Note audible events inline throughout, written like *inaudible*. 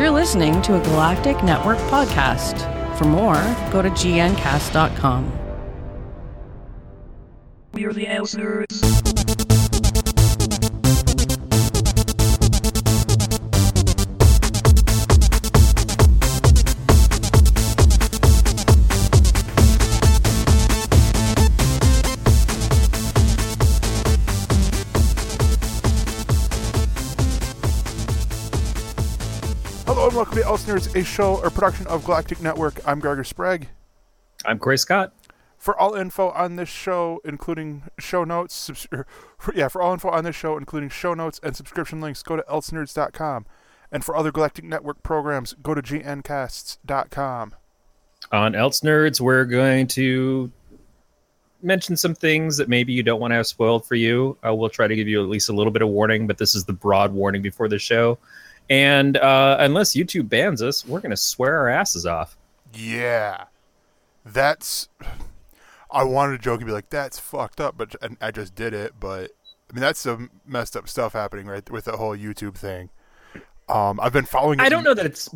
You're listening to a Galactic Network podcast. For more, go to gncast.com. We're the Outnerds. Welcome to Else Nerds, a show or production of Galactic Network. I'm Gregor Sprague. I'm Corey Scott. For all info on this show, including show notes, subs- er, for, yeah, for all info on this show, including show notes and subscription links, go to elsenerds.com. And for other Galactic Network programs, go to gncasts.com. On Else Nerds, we're going to mention some things that maybe you don't want to have spoiled for you. Uh, we'll try to give you at least a little bit of warning, but this is the broad warning before the show. And uh, unless YouTube bans us, we're going to swear our asses off. Yeah. That's. I wanted to joke and be like, that's fucked up, but and I just did it. But, I mean, that's some messed up stuff happening, right, with the whole YouTube thing. Um, I've been following it. I don't know that it's.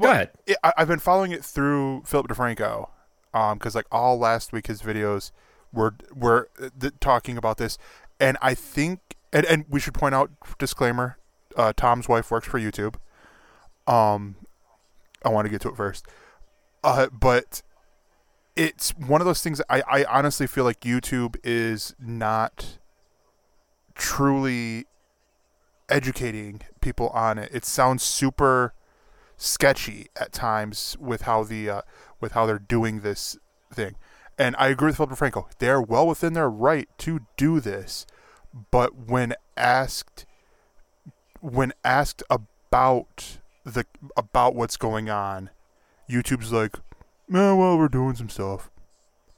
Go ahead. it, I, I've been following it through Philip DeFranco, um, because like all last week his videos were were uh, th- talking about this, and I think, and, and we should point out disclaimer: uh, Tom's wife works for YouTube. Um, I want to get to it first, uh, but it's one of those things. I I honestly feel like YouTube is not truly educating people on it. It sounds super sketchy at times with how the uh, with how they're doing this thing. And I agree with Philip DeFranco. They're well within their right to do this, but when asked when asked about the about what's going on, YouTube's like, "Oh, well, we're doing some stuff."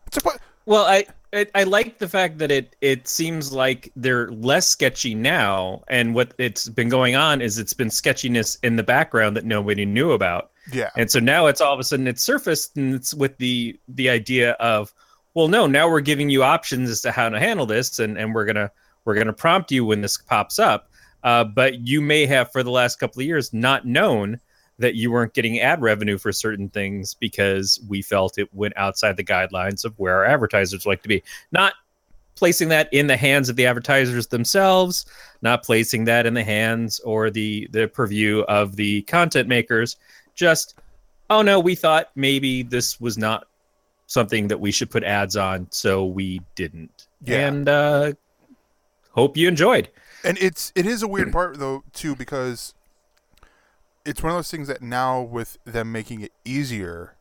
It's like, what? Well, I, I I like the fact that it it seems like they're less sketchy now, and what it's been going on is it's been sketchiness in the background that nobody knew about, Yeah, and so now it's all of a sudden it's surfaced, and it's with the the idea of, well, no, now we're giving you options as to how to handle this, and and we're gonna we're gonna prompt you when this pops up, uh, but you may have for the last couple of years not known that you weren't getting ad revenue for certain things because we felt it went outside the guidelines of where our advertisers like to be. Not placing that in the hands of the advertisers themselves, not placing that in the hands or the the purview of the content makers. Just, oh no, we thought maybe this was not something that we should put ads on, so we didn't. Yeah. And uh, hope you enjoyed. And it's it is a weird *clears throat* part though too because it's one of those things that now with them making it easier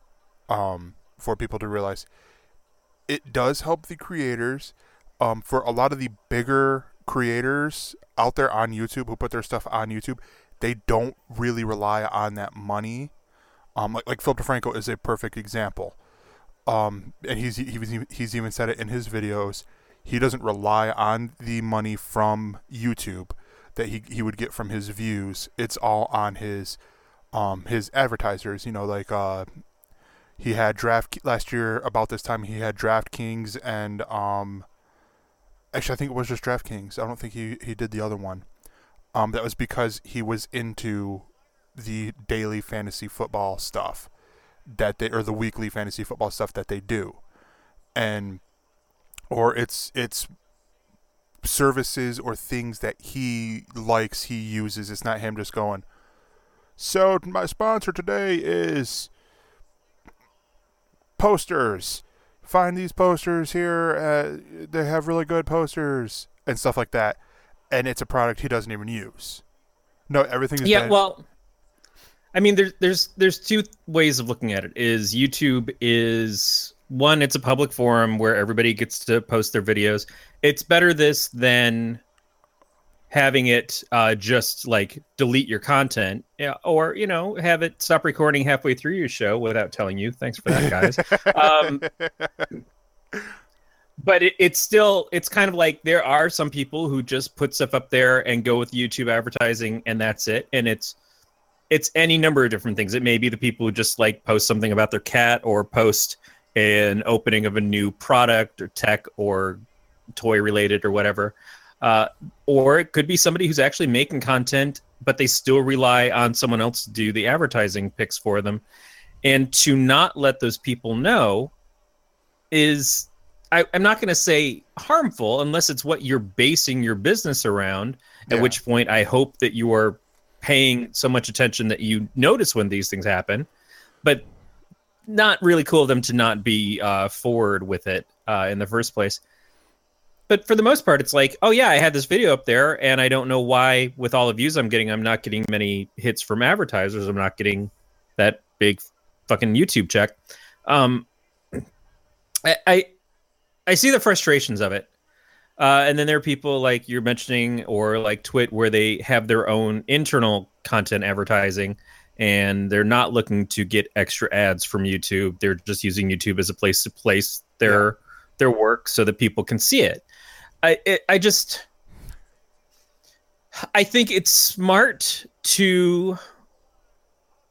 um, for people to realize it does help the creators um, for a lot of the bigger creators out there on YouTube who put their stuff on YouTube they don't really rely on that money. Um, like, like Phil DeFranco is a perfect example. Um, and he's he was he's even said it in his videos he doesn't rely on the money from YouTube that he he would get from his views. It's all on his um his advertisers. You know, like uh he had draft last year about this time he had DraftKings and um actually I think it was just DraftKings. I don't think he he did the other one. Um that was because he was into the daily fantasy football stuff that they or the weekly fantasy football stuff that they do. And or it's it's services or things that he likes he uses. It's not him just going so my sponsor today is posters. Find these posters here uh, they have really good posters and stuff like that. And it's a product he doesn't even use. No everything is yeah well i mean there's there's there's two ways of looking at it is youtube is one it's a public forum where everybody gets to post their videos. It's better this than having it uh, just like delete your content yeah, or you know have it stop recording halfway through your show without telling you. Thanks for that guys. *laughs* Um, but it, it's still it's kind of like there are some people who just put stuff up there and go with youtube advertising and that's it. And it's it's any number of different things. It may be the people who just like post something about their cat or post an opening of a new product or tech or toy related or whatever uh, or it could be somebody who's actually making content but they still rely on someone else to do the advertising picks for them. And to not let those people know is, I, I'm not going to say harmful unless it's what you're basing your business around. At which point, I hope that you are paying so much attention that you notice when these things happen. But not really cool of them to not be uh, forward with it uh, in the first place. But for the most part, it's like, oh yeah, I had this video up there, and I don't know why, with all the views I'm getting, I'm not getting many hits from advertisers. I'm not getting that big fucking YouTube check. Um, I, I I see the frustrations of it. Uh, and then there are people like you're mentioning, or like Twit, where they have their own internal content advertising, and they're not looking to get extra ads from YouTube. They're just using YouTube as a place to place their their work so that people can see it. I it, I just I think it's smart to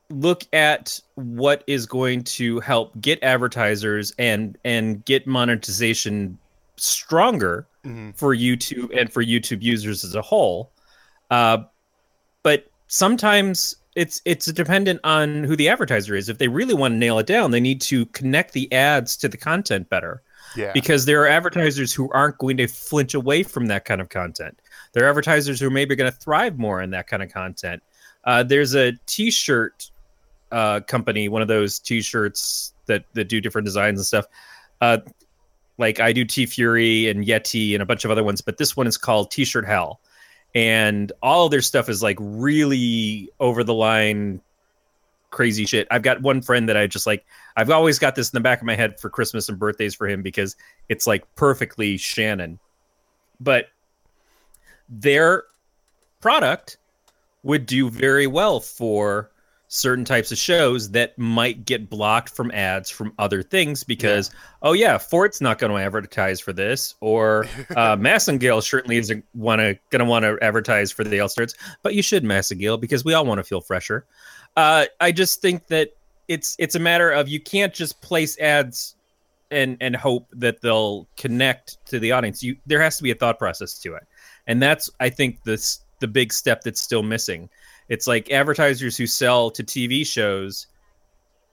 look at what is going to help get advertisers and and get monetization stronger Mhm. for YouTube and for YouTube users as a whole. Uh, but sometimes it's it's dependent on who the advertiser is. If they really want to nail it down, they need to connect the ads to the content better Yeah. because there are advertisers who aren't going to flinch away from that kind of content. There are advertisers who are maybe going to thrive more in that kind of content. Uh, there's a T-shirt uh, company, one of those T-shirts that that do different designs and stuff. Uh, like I do TeeFury and Yeti and a bunch of other ones, but this one is called T-shirt Hell, and all their stuff is like really over the line, crazy shit. I've got one friend that I just like. I've always got this in the back of my head for Christmas and birthdays for him because it's like perfectly Shannon. But their product would do very well for certain types of shows that might get blocked from ads from other things because oh yeah fort's not going to advertise for this or *laughs* uh Massengill certainly isn't want to going to want to advertise for the elsters but you should Massengill because we all want to feel fresher. Uh i just think that it's it's a matter of you can't just place ads and and hope that they'll connect to the audience. You there has to be a thought process to it. And that's i think this the big step that's still missing it's like advertisers who sell to tv shows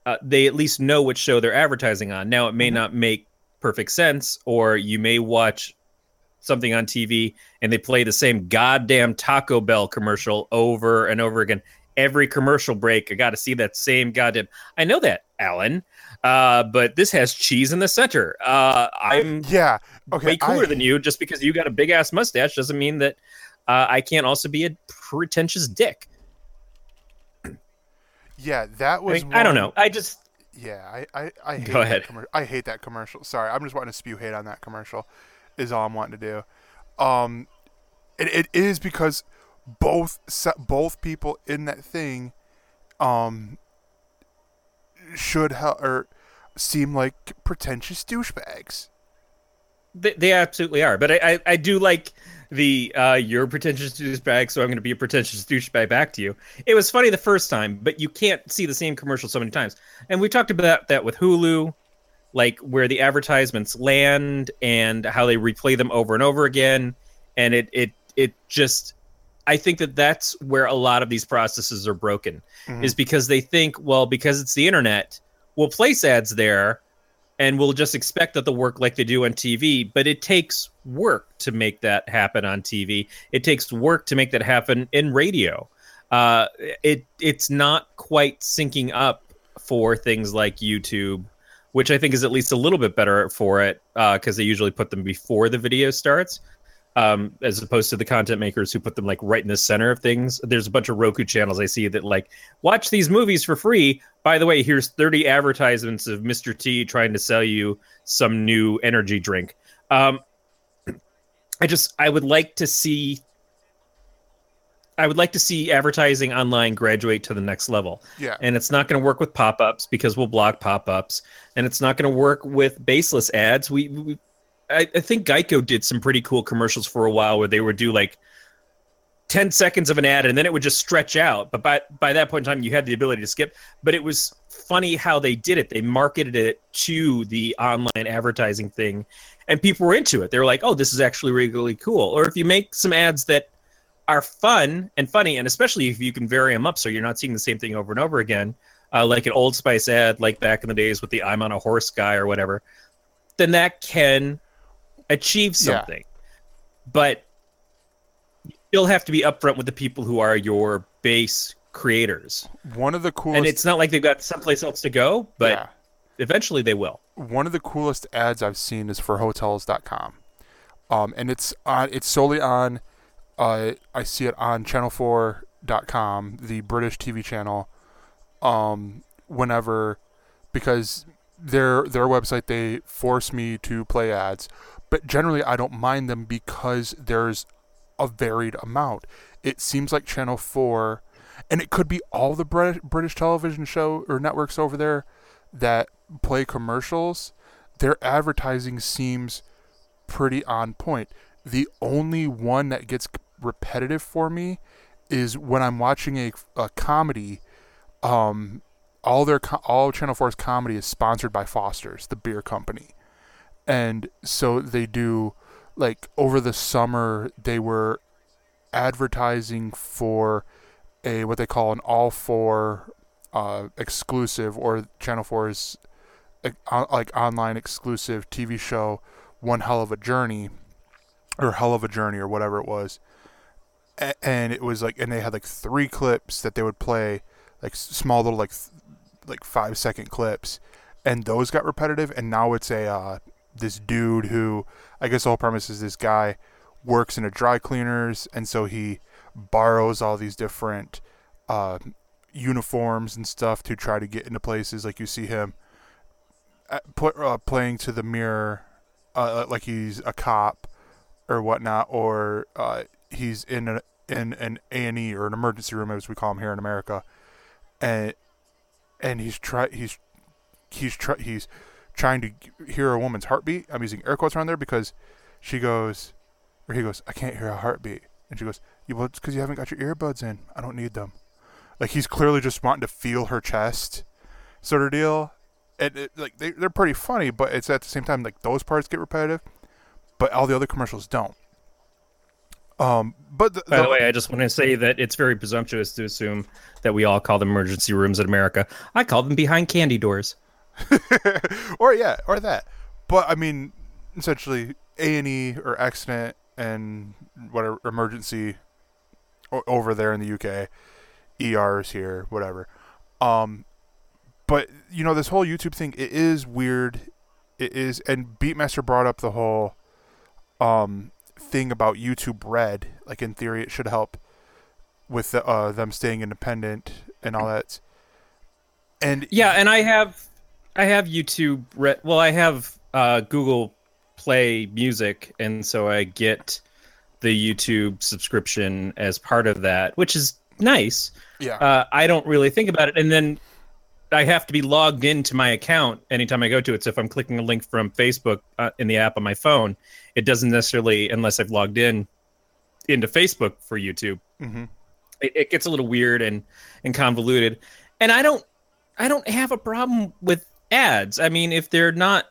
uh, they at least know which show they're advertising on now it may not make perfect sense or you may watch something on tv and they play the same goddamn taco bell commercial over and over again every commercial break i gotta see that same goddamn i know that alan uh, but this has cheese in the center uh, i'm yeah. Okay. way cooler I- than you. Just because you got a big ass mustache doesn't mean that uh, I can't also be a pretentious dick. Yeah, that I, was. mean, I don't know. I just Yeah, I I, I hate Go that ahead. commer- I hate that commercial. Sorry, I'm just wanting to spew hate on that commercial. Is all I'm wanting to do. Um, it, it is because both both people in that thing, um, should ha- or seem like pretentious douchebags. they, they absolutely are. But I, I, I do like the uh, you're a pretentious douchebag, so I'm going to be a pretentious douchebag back to you. It was funny the first time, but you can't see the same commercial so many times. And we talked about that with Hulu, like where the advertisements land and how they replay them over and over again, and it it it just. I think that that's where a lot of these processes are broken, Mhm. is because they think, well, because it's the internet, we'll place ads there, and we'll just expect that they'll work like they do on TV. But it takes work to make that happen on TV. It takes work to make that happen in radio. Uh, it it's not quite syncing up for things like YouTube, which I think is at least a little bit better for it because they usually put them before the video starts. Um, as opposed to the content makers who put them like right in the center of things. There's a bunch of Roku channels I see that like watch these movies for free. By the way, here's 30 advertisements of Mr. T trying to sell you some new energy drink. Um, I just I would like to see I would like to see advertising online graduate to the next level. Yeah. And it's not going to work with pop-ups because we'll block pop-ups, and it's not going to work with baseless ads. We, we I, I think Geico did some pretty cool commercials for a while where they would do like 10 seconds of an ad and then it would just stretch out. But by by that point in time you had the ability to skip. But it was funny how they did it. They marketed it to the online advertising thing and people were into it. They were like, "Oh, this is actually really, cool." Or if you make some ads that are fun and funny, and especially if you can vary them up so you're not seeing the same thing over and over again, uh, like an Old Spice ad, like back in the days with the "I'm on a horse" guy or whatever, then that can achieve Yeah. something. But you still have to be upfront with the people who are your base creators, One of the coolest and it's not like they've got someplace else to go, but yeah. eventually they will. one of the coolest ads I've seen is for hotels.com. Um, and it's on it's solely on uh, I see it on channel4.com, the British TV channel. Um, whenever because their their website they force me to play ads, but generally I don't mind them because there's a varied amount. It seems like Channel 4 and it could be all the British television show or networks over there that play commercials, their advertising seems pretty on point. The only one that gets repetitive for me is when I'm watching a, a comedy. Um, all their all Channel 4's comedy is sponsored by Foster's, the beer company, and so they do like over the summer they were advertising for a what they call an all four uh, exclusive or Channel 4's uh, like online exclusive TV show, One Hell of a Journey, or Hell of a Journey or whatever it was, and it was like, and they had like three clips that they would play, like small little like like five second clips, and those got repetitive, and now it's a uh, this dude who I guess the whole premise is this guy works in a dry cleaners, and so he borrows all these different uh, uniforms and stuff to try to get into places. Like you see him at, put, uh, playing to the mirror, uh, like he's a cop or whatnot, or uh, he's in a, in an A and E or an emergency room, as we call them here in America, and and he's try he's he's try he's trying to hear a woman's heartbeat. I'm using air quotes around there because she goes, or he goes, I can't hear a heartbeat, and she goes, "You well, it's because you haven't got your earbuds in. I don't need them." Like he's clearly just wanting to feel her chest, sort of deal. And it, like they they're pretty funny, but it's at the same time like those parts get repetitive, but all the other commercials don't. Um, but the, By the way, I just want to say that it's very presumptuous to assume that we all call them emergency rooms in America. I call them behind candy doors. *laughs* or yeah, or that. But I mean, essentially A and E or accident and whatever emergency over there in the UK, ERs here, whatever. Um, but you know this whole YouTube thing, it is weird. It is, and Beatmaster brought up the whole um thing about YouTube Red. Like in theory, it should help with the, uh, them staying independent and all that. And Yeah, and I have I have YouTube re- well, I have uh, Google Play Music, and so I get the YouTube subscription as part of that, which is nice. yeah, Uh, I don't really think about it, and then I have to be logged into my account anytime I go to it. So if I'm clicking a link from Facebook uh, in the app on my phone, it doesn't necessarily, unless I've logged in into Facebook for YouTube, hmm it, it gets a little weird and and convoluted. And I don't I don't have a problem with ads. I mean, if they're not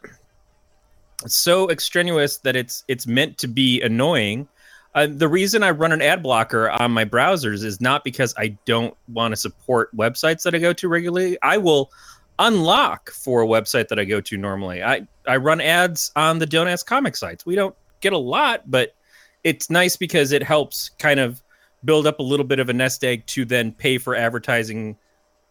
so extraneous that it's it's meant to be annoying. Uh, the reason I run an ad blocker on my browsers is not because I don't want to support websites that I go to regularly. I will unlock for a website that I go to normally. I, I run ads on the Don't Ask Comic sites. We don't get a lot, but it's nice because it helps kind of build up a little bit of a nest egg to then pay for advertising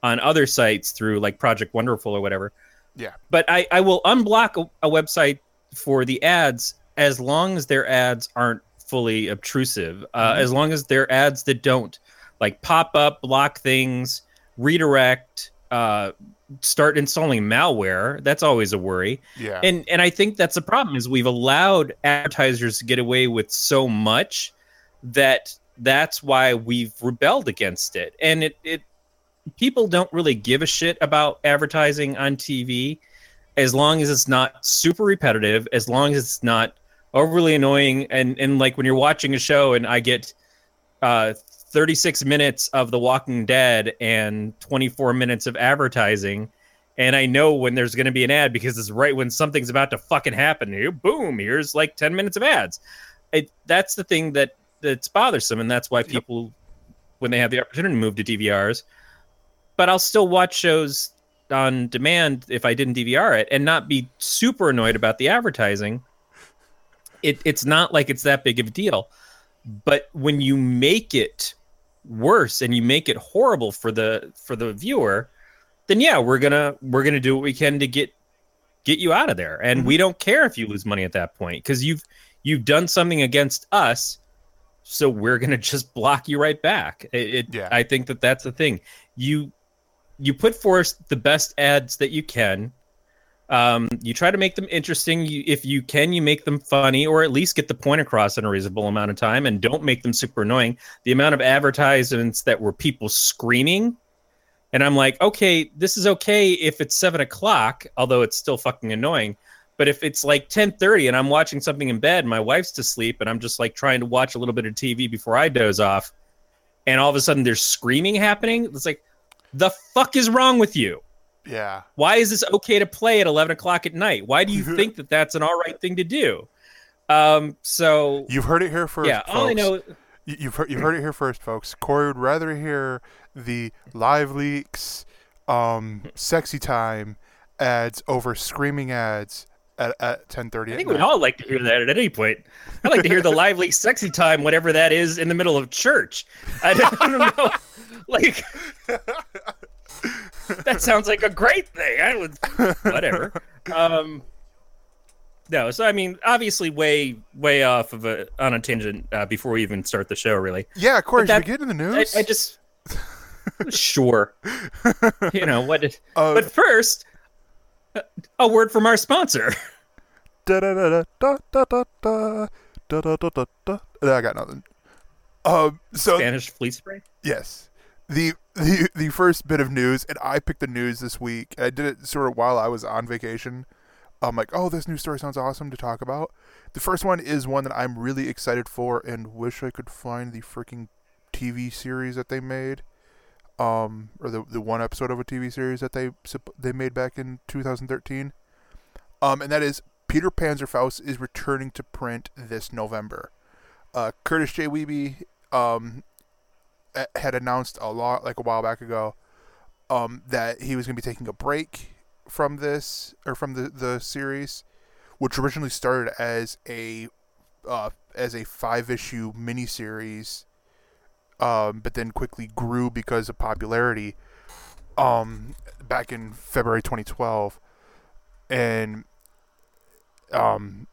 on other sites through like Project Wonderful or whatever. Yeah. But I, I will unblock a, a website for the ads as long as their ads aren't fully obtrusive, uh, as long as they're ads that don't like pop up, block things, redirect, uh, start installing malware. That's always a worry yeah. and and I think that's the problem is we've allowed advertisers to get away with so much that that's why we've rebelled against it. And it it people don't really give a shit about advertising on TV as long as it's not super repetitive, as long as it's not overly annoying and and like when you're watching a show and I get uh 36 minutes of The Walking Dead and 24 minutes of advertising and I know when there's going to be an ad because it's right when something's about to fucking happen. Here, boom, here's like 10 minutes of ads. It, that's the thing that that's bothersome, and that's why people, when they have the opportunity to move to DVRs, but I'll still watch shows on demand if I didn't DVR it and not be super annoyed about the advertising. It it's not like it's that big of a deal. But when you make it worse and you make it horrible for the for the viewer, then yeah, we're gonna we're gonna do what we can to get get you out of there. And we mm-hmm. don't care if you lose money at that point because you've you've done something against us. So we're gonna *laughs* just block you right back. It, it Yeah. I think that that's the thing. You you put forth the best ads that you can. Um, you try to make them interesting. You, if you can, you make them funny, or at least get the point across in a reasonable amount of time, and don't make them super annoying. The amount of advertisements that were people screaming, and I'm like, okay, this is okay if it's seven o'clock, although it's still fucking annoying. But if it's like ten thirty and I'm watching something in bed, my wife's to sleep, and I'm just like trying to watch a little bit of TV before I doze off, and all of a sudden there's screaming happening, it's like, the fuck is wrong with you? Yeah. Why is this okay to play at 11 o'clock at night? Why do you *laughs* think that that's an all right thing to do? Um, so You've heard it here first. yeah, all I know, You've heard, you've heard it here first, folks. Corey would rather hear the live leaks, um, sexy time ads over screaming ads at, at 10:30 I think we'd all like to hear that at any point. I'd like to hear the lively, *laughs* sexy time, whatever that is, in the middle of church. I don't, I don't know, *laughs* like that sounds like a great thing. I would, whatever. Um, no, so I mean, obviously, way, way off of a on a tangent uh, before we even start the show. Really, yeah, of course we get in the news? I just *laughs* sure, you know what? Did, Uh, but first, a word from our sponsor. da da da da da da da da da da da da. I got nothing. Um, so Spanish flea spray. Yes. The, the the first bit of news, and I picked the news this week. I did it sort of while I was on vacation. I'm like, oh, this news story sounds awesome to talk about. The first one is one that I'm really excited for, and wish I could find the freaking TV series that they made, um, or the the one episode of a TV series that they they made back in 2013. Um, and that is Peter Panzerfaust is returning to print this November. Uh, Kurtis J. Wiebe um, had announced a lot like a while back ago um, that he was going to be taking a break from this or from the, the series, which originally started as a uh, as a five issue miniseries, um, but then quickly grew because of popularity. Um, back in February 2012, and um,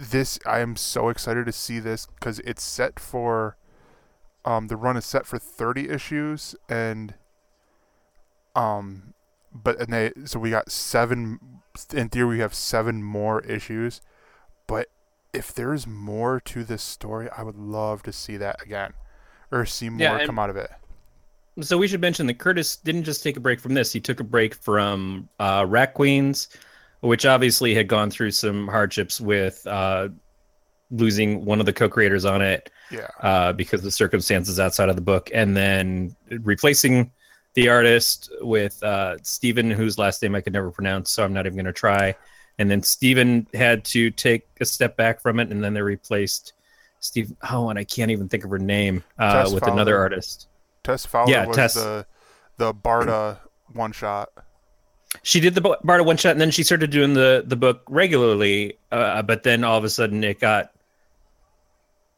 this I am so excited to see this because it's set for um the run is set for 30 issues and um but and they so we got seven in theory we have seven more issues but if there's more to this story I would love to see that again or see more Yeah, and- come out of it. So we should mention that Kurtis didn't just take a break from this; he took a break from uh, Rat Queens, which obviously had gone through some hardships with uh, losing one of the co-creators on it yeah. uh, because of circumstances outside of the book, and then replacing the artist with uh, Stephen, whose last name I could never pronounce, so I'm not even going to try. And then Stephen had to take a step back from it, and then they replaced Steve. Oh, and I can't even think of her name uh, with another artist. Tess Fowler Yeah, was Tess. the the Barda one shot She did the Barda one shot, and then she started doing the the book regularly. Uh, but then all of a sudden, it got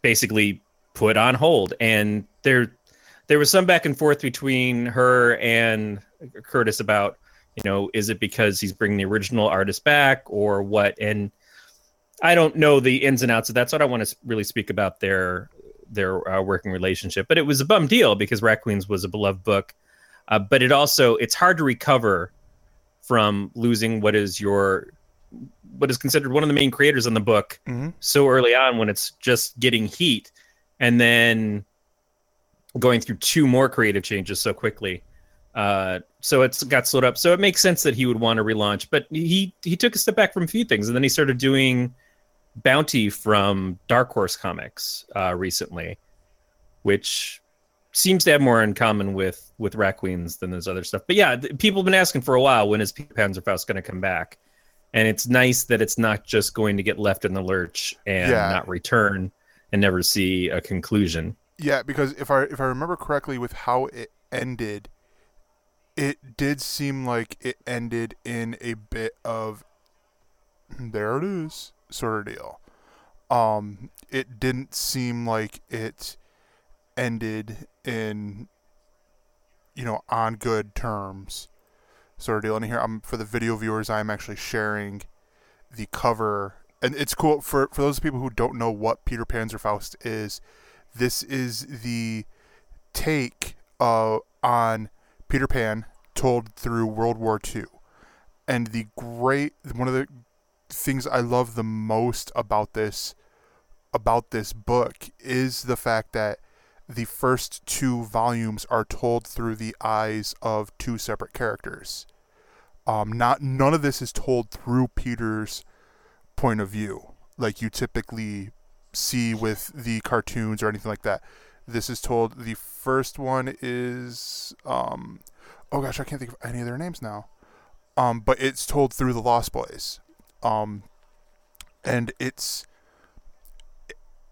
basically put on hold, and there there was some back and forth between her and Kurtis about you know is it because he's bringing the original artist back or what? And I don't know the ins and outs of that, so I don't want to really speak about their their uh, working relationship. But it was a bum deal because Rat Queens was a beloved book. Uh, but it also it's hard to recover from losing what is your what is considered one of the main creators in the book Mhm. so early on when it's just getting heat and then going through two more creative changes so quickly uh, so it's got slowed up so it makes sense that he would want to relaunch but he he took a step back from a few things and then he started doing bounty from dark horse comics uh, recently which seems to have more in common with with Queens than this other stuff. But yeah, th- people have been asking for a while when is Peter Panzerfaust going to come back, and it's nice that it's not just going to get left in the lurch and Yeah. not return. and never see a conclusion. Yeah, because if I if I remember correctly with how it ended, it did seem like it ended in a bit of *clears throat* there it is sort of deal. Um, it didn't seem like it ended in you know on good terms sort of deal. And here I'm for the video viewers, I'm actually sharing the cover, and it's cool for for those people who don't know what Peter Panzerfaust is. This is the take uh, on Peter Pan told through World War II. And the great one of the things I love the most about this about this book is the fact that the first two volumes are told through the eyes of two separate characters. Um, not none of this is told through Peter's point of view, like you typically see with the cartoons or anything like that. This is told. The first one is, um, oh gosh, I can't think of any of their names now. Um, but it's told through the Lost Boys, um, and it's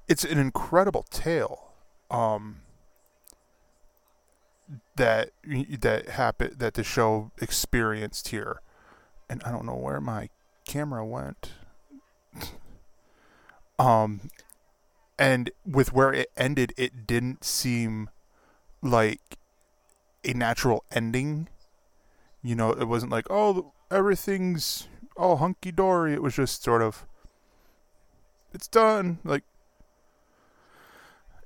it's an incredible tale. Um, that that happened that the show experienced here, and I don't know where my camera went. *laughs* um, and with where it ended, it didn't seem like a natural ending. You know, it wasn't like oh everything's all hunky dory. It was just sort of it's done. Like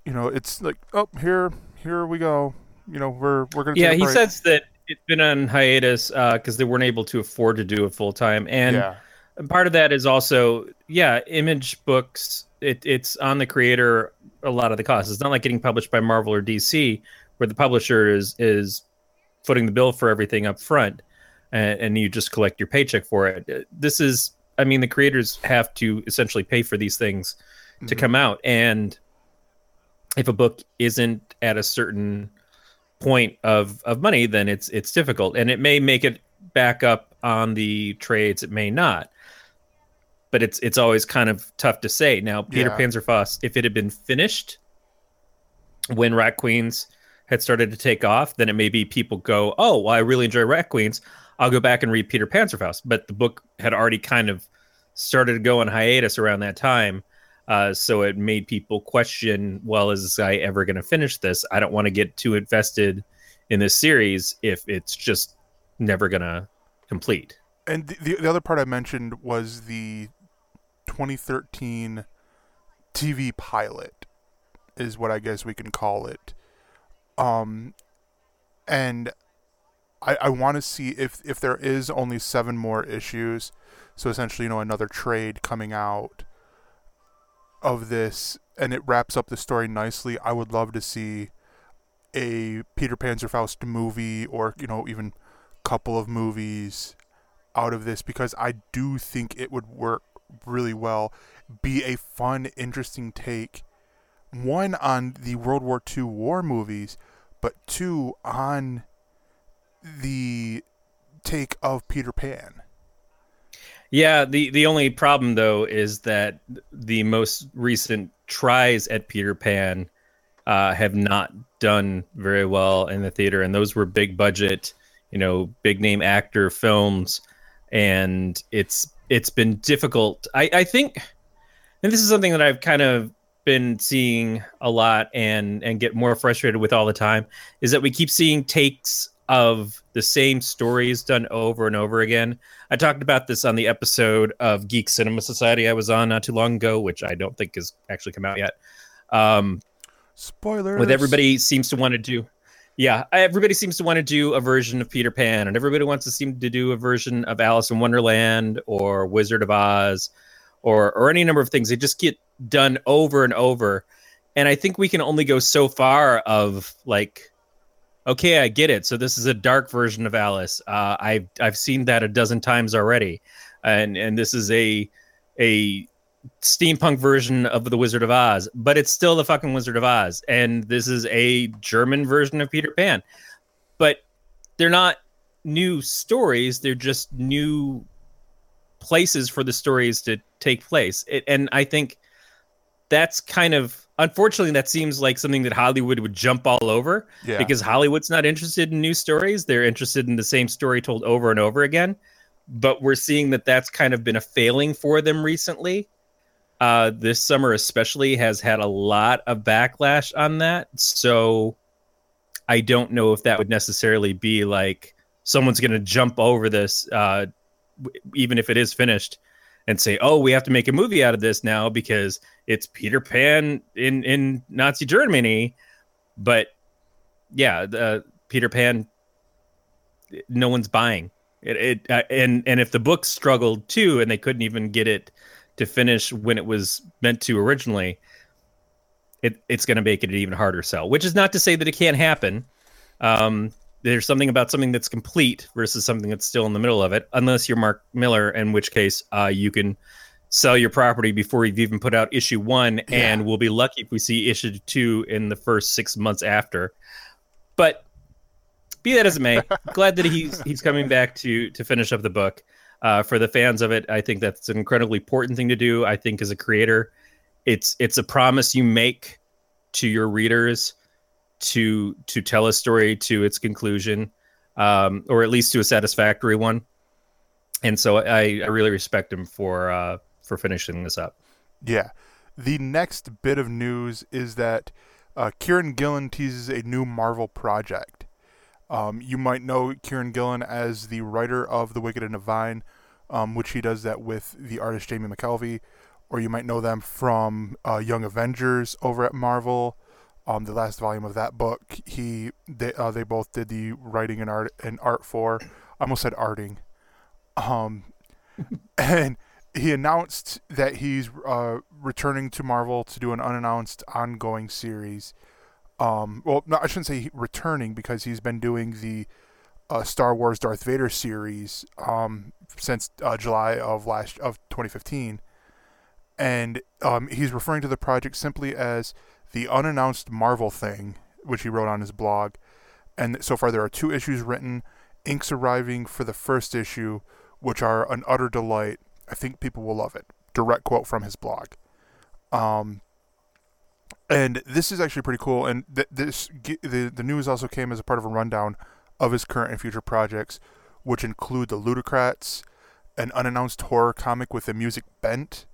you know, it's like oh here here we go you know we're we're gonna yeah he break. says that it's been on hiatus because uh, they weren't able to afford to do it full time and yeah. part of that is also yeah image books it, it's on the creator a lot of the costs. It's not like getting published by marvel or dc where the publisher is is footing the bill for everything up front and, and you just collect your paycheck for it. This is i mean the creators have to essentially pay for these things to mm-hmm. come out. And if a book isn't at a certain point of of money, then it's it's difficult, and it may make it back up on the trades. It may not, but it's it's always kind of tough to say. Now, Peter yeah. Panzerfaust, if it had been finished when Rat Queens had started to take off, then it may be people go, "Oh, well, I really enjoy Rat Queens. I'll go back and read Peter Panzerfaust." But the book had already kind of started to go on hiatus around that time. Uh, so it made people question, well, is this guy ever going to finish this? I don't want to get too invested in this series if it's just never going to complete. And the, the other part I mentioned was the 2013 TV pilot, is what I guess we can call it. Um, and I, I want to see if if there is only seven more issues, so essentially, you know, another trade coming out of this and it wraps up the story nicely, I would love to see a Peter Panzerfaust movie or, you know, even a couple of movies out of this because I do think it would work really well, be a fun, interesting take. One on the World War II war movies, but two on the take of Peter Pan. Yeah, the the only problem though is that the most recent tries at Peter Pan uh, have not done very well in the theater, and those were big budget, you know, big name actor films, and it's it's been difficult. I I think, and this is something that I've kind of been seeing a lot and and get more frustrated with all the time is that we keep seeing takes of the same stories done over and over again. I talked about this on the episode of Geek Cinema Society I was on not too long ago, which I don't think has actually come out yet. Um, Spoilers. With everybody seems to want to do, yeah, everybody seems to want to do a version of Peter Pan, and everybody wants to seem to do a version of Alice in Wonderland or Wizard of Oz, or or any number of things. They just get done over and over, and I think we can only go so far of like okay, I get it. So this is a dark version of Alice. Uh, I've I've seen that a dozen times already, and and this is a a steampunk version of the Wizard of Oz, but it's still the fucking Wizard of Oz, and this is a German version of Peter Pan. But they're not new stories; they're just new places for the stories to take place. It, and I think that's kind of unfortunately that seems like something that Hollywood would jump all over Yeah. because Hollywood's not interested in new stories. They're interested in the same story told over and over again. But we're seeing that that's kind of been a failing for them recently. Uh, this summer, especially, has had a lot of backlash on that. So I don't know if that would necessarily be like someone's going to jump over this, uh, w- even if it is finished, and say, "Oh, we have to make a movie out of this now because it's Peter Pan in in Nazi Germany." But yeah, the Peter Pan, no one's buying it. it uh, and and if the book struggled too, and they couldn't even get it to finish when it was meant to originally, it it's going to make it an even harder sell. Which is not to say that it can't happen. Um, there's something about something that's complete versus something that's still in the middle of it, unless you're Mark Millar, in which case uh, you can sell your property before you've even put out issue one, and we'll be lucky if we see issue two in the first six months after. But be that as it may, *laughs* glad that he's he's coming back to to finish up the book. Uh, for the fans of it, I think that's an incredibly important thing to do. I think as a creator, it's it's a promise you make to your readers to to tell a story to its conclusion, um, or at least to a satisfactory one. And so I, I really respect him for uh, for finishing this up. Yeah. The next bit of news is that uh, Kieron Gillen teases a new Marvel project. Um, you might know Kieron Gillen as the writer of The Wicked and Divine, um, which he does that with the artist Jamie McKelvie, or you might know them from uh, Young Avengers over at Marvel. Um, the last volume of that book, he they uh, they both did the writing and art and art for. I almost said arting. Um, *laughs* and he announced that he's uh, returning to Marvel to do an unannounced ongoing series. Um, well, no, I shouldn't say returning because he's been doing the uh, Star Wars Darth Vader series um, since uh, July of last of 2015, and um, he's referring to the project simply as the unannounced Marvel thing, which he wrote on his blog. And so far, there are two issues written. Inks arriving for the first issue, which are an utter delight. I think people will love it. Direct quote from his blog. Um, and this is actually pretty cool. And th- this g- the the news also came as a part of a rundown of his current and future projects, which include the Ludocrats, an unannounced horror comic with a music bent,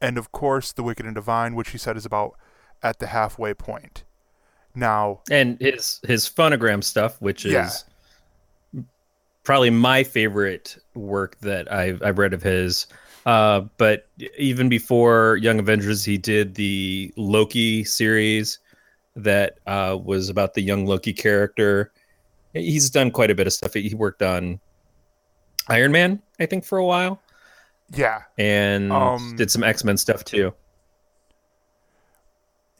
and of course the Wicked and Divine, which he said is about at the halfway point. Now, And his his phonogram stuff, which is Yeah. probably my favorite work that I've I've read of his. Uh, but even before Young Avengers, he did the Loki series that uh, was about the young Loki character. He's done quite a bit of stuff. He worked on Iron Man, I think, for a while, yeah, and Um, did some X Men stuff too.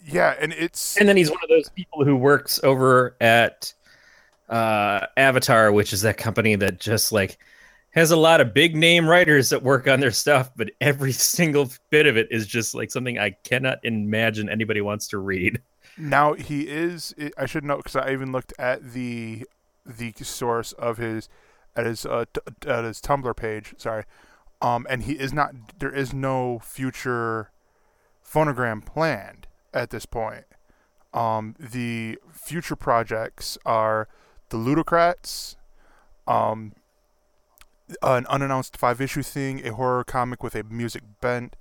yeah, and it's And then he's one of those people who works over at uh, Avatar, which is that company that just like has a lot of big name writers that work on their stuff, but every *laughs* single bit of it is just like something I cannot imagine anybody wants to read. Now he is. I should note because I even looked at the the source of his at his uh, t- at his Tumblr page. Sorry, um, and he is not. There is no future phonogram planned at this point. Um, the future projects are the Ludocrats, um, an unannounced five issue thing, a horror comic with a music bent.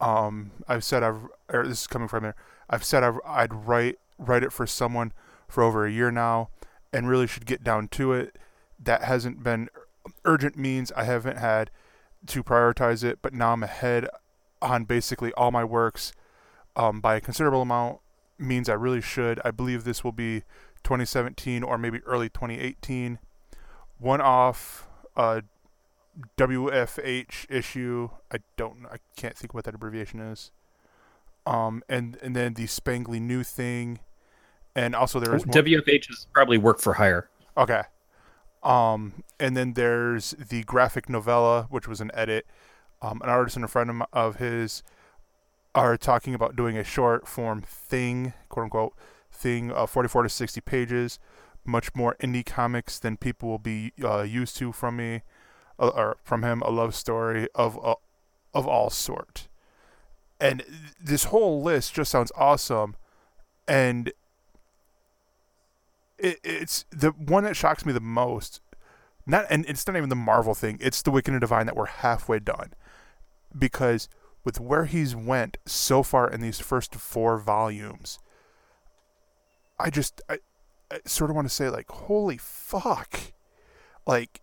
Um, I've said I've. Or this is coming from there. I've said I've, I'd write write it for someone for over a year now, and really should get down to it. That hasn't been urgent means I haven't had to prioritize it, but now I'm ahead on basically all my works um, by a considerable amount. Means I really should. I believe this will be 2017 or maybe early 2018. One off uh, WFH issue. I don't. I can't think what that abbreviation is um, and and then the Spangly New thing, and also there is one, WFH is probably work for hire. okay, um, and then there's the graphic novella, which was an edit. Um, an artist and a friend of his are talking about doing a short form thing, quote unquote, thing of 44 to 60 pages, much more indie comics than people will be uh, used to from me, or from him, a love story of uh, of all sort and this whole list just sounds awesome, and it, it's the one that shocks me the most. Not and it's not even the Marvel thing. It's the Wicked and Divine that we're halfway done, because with where he's went so far in these first four volumes, I just I, I sort of want to say like, holy fuck, like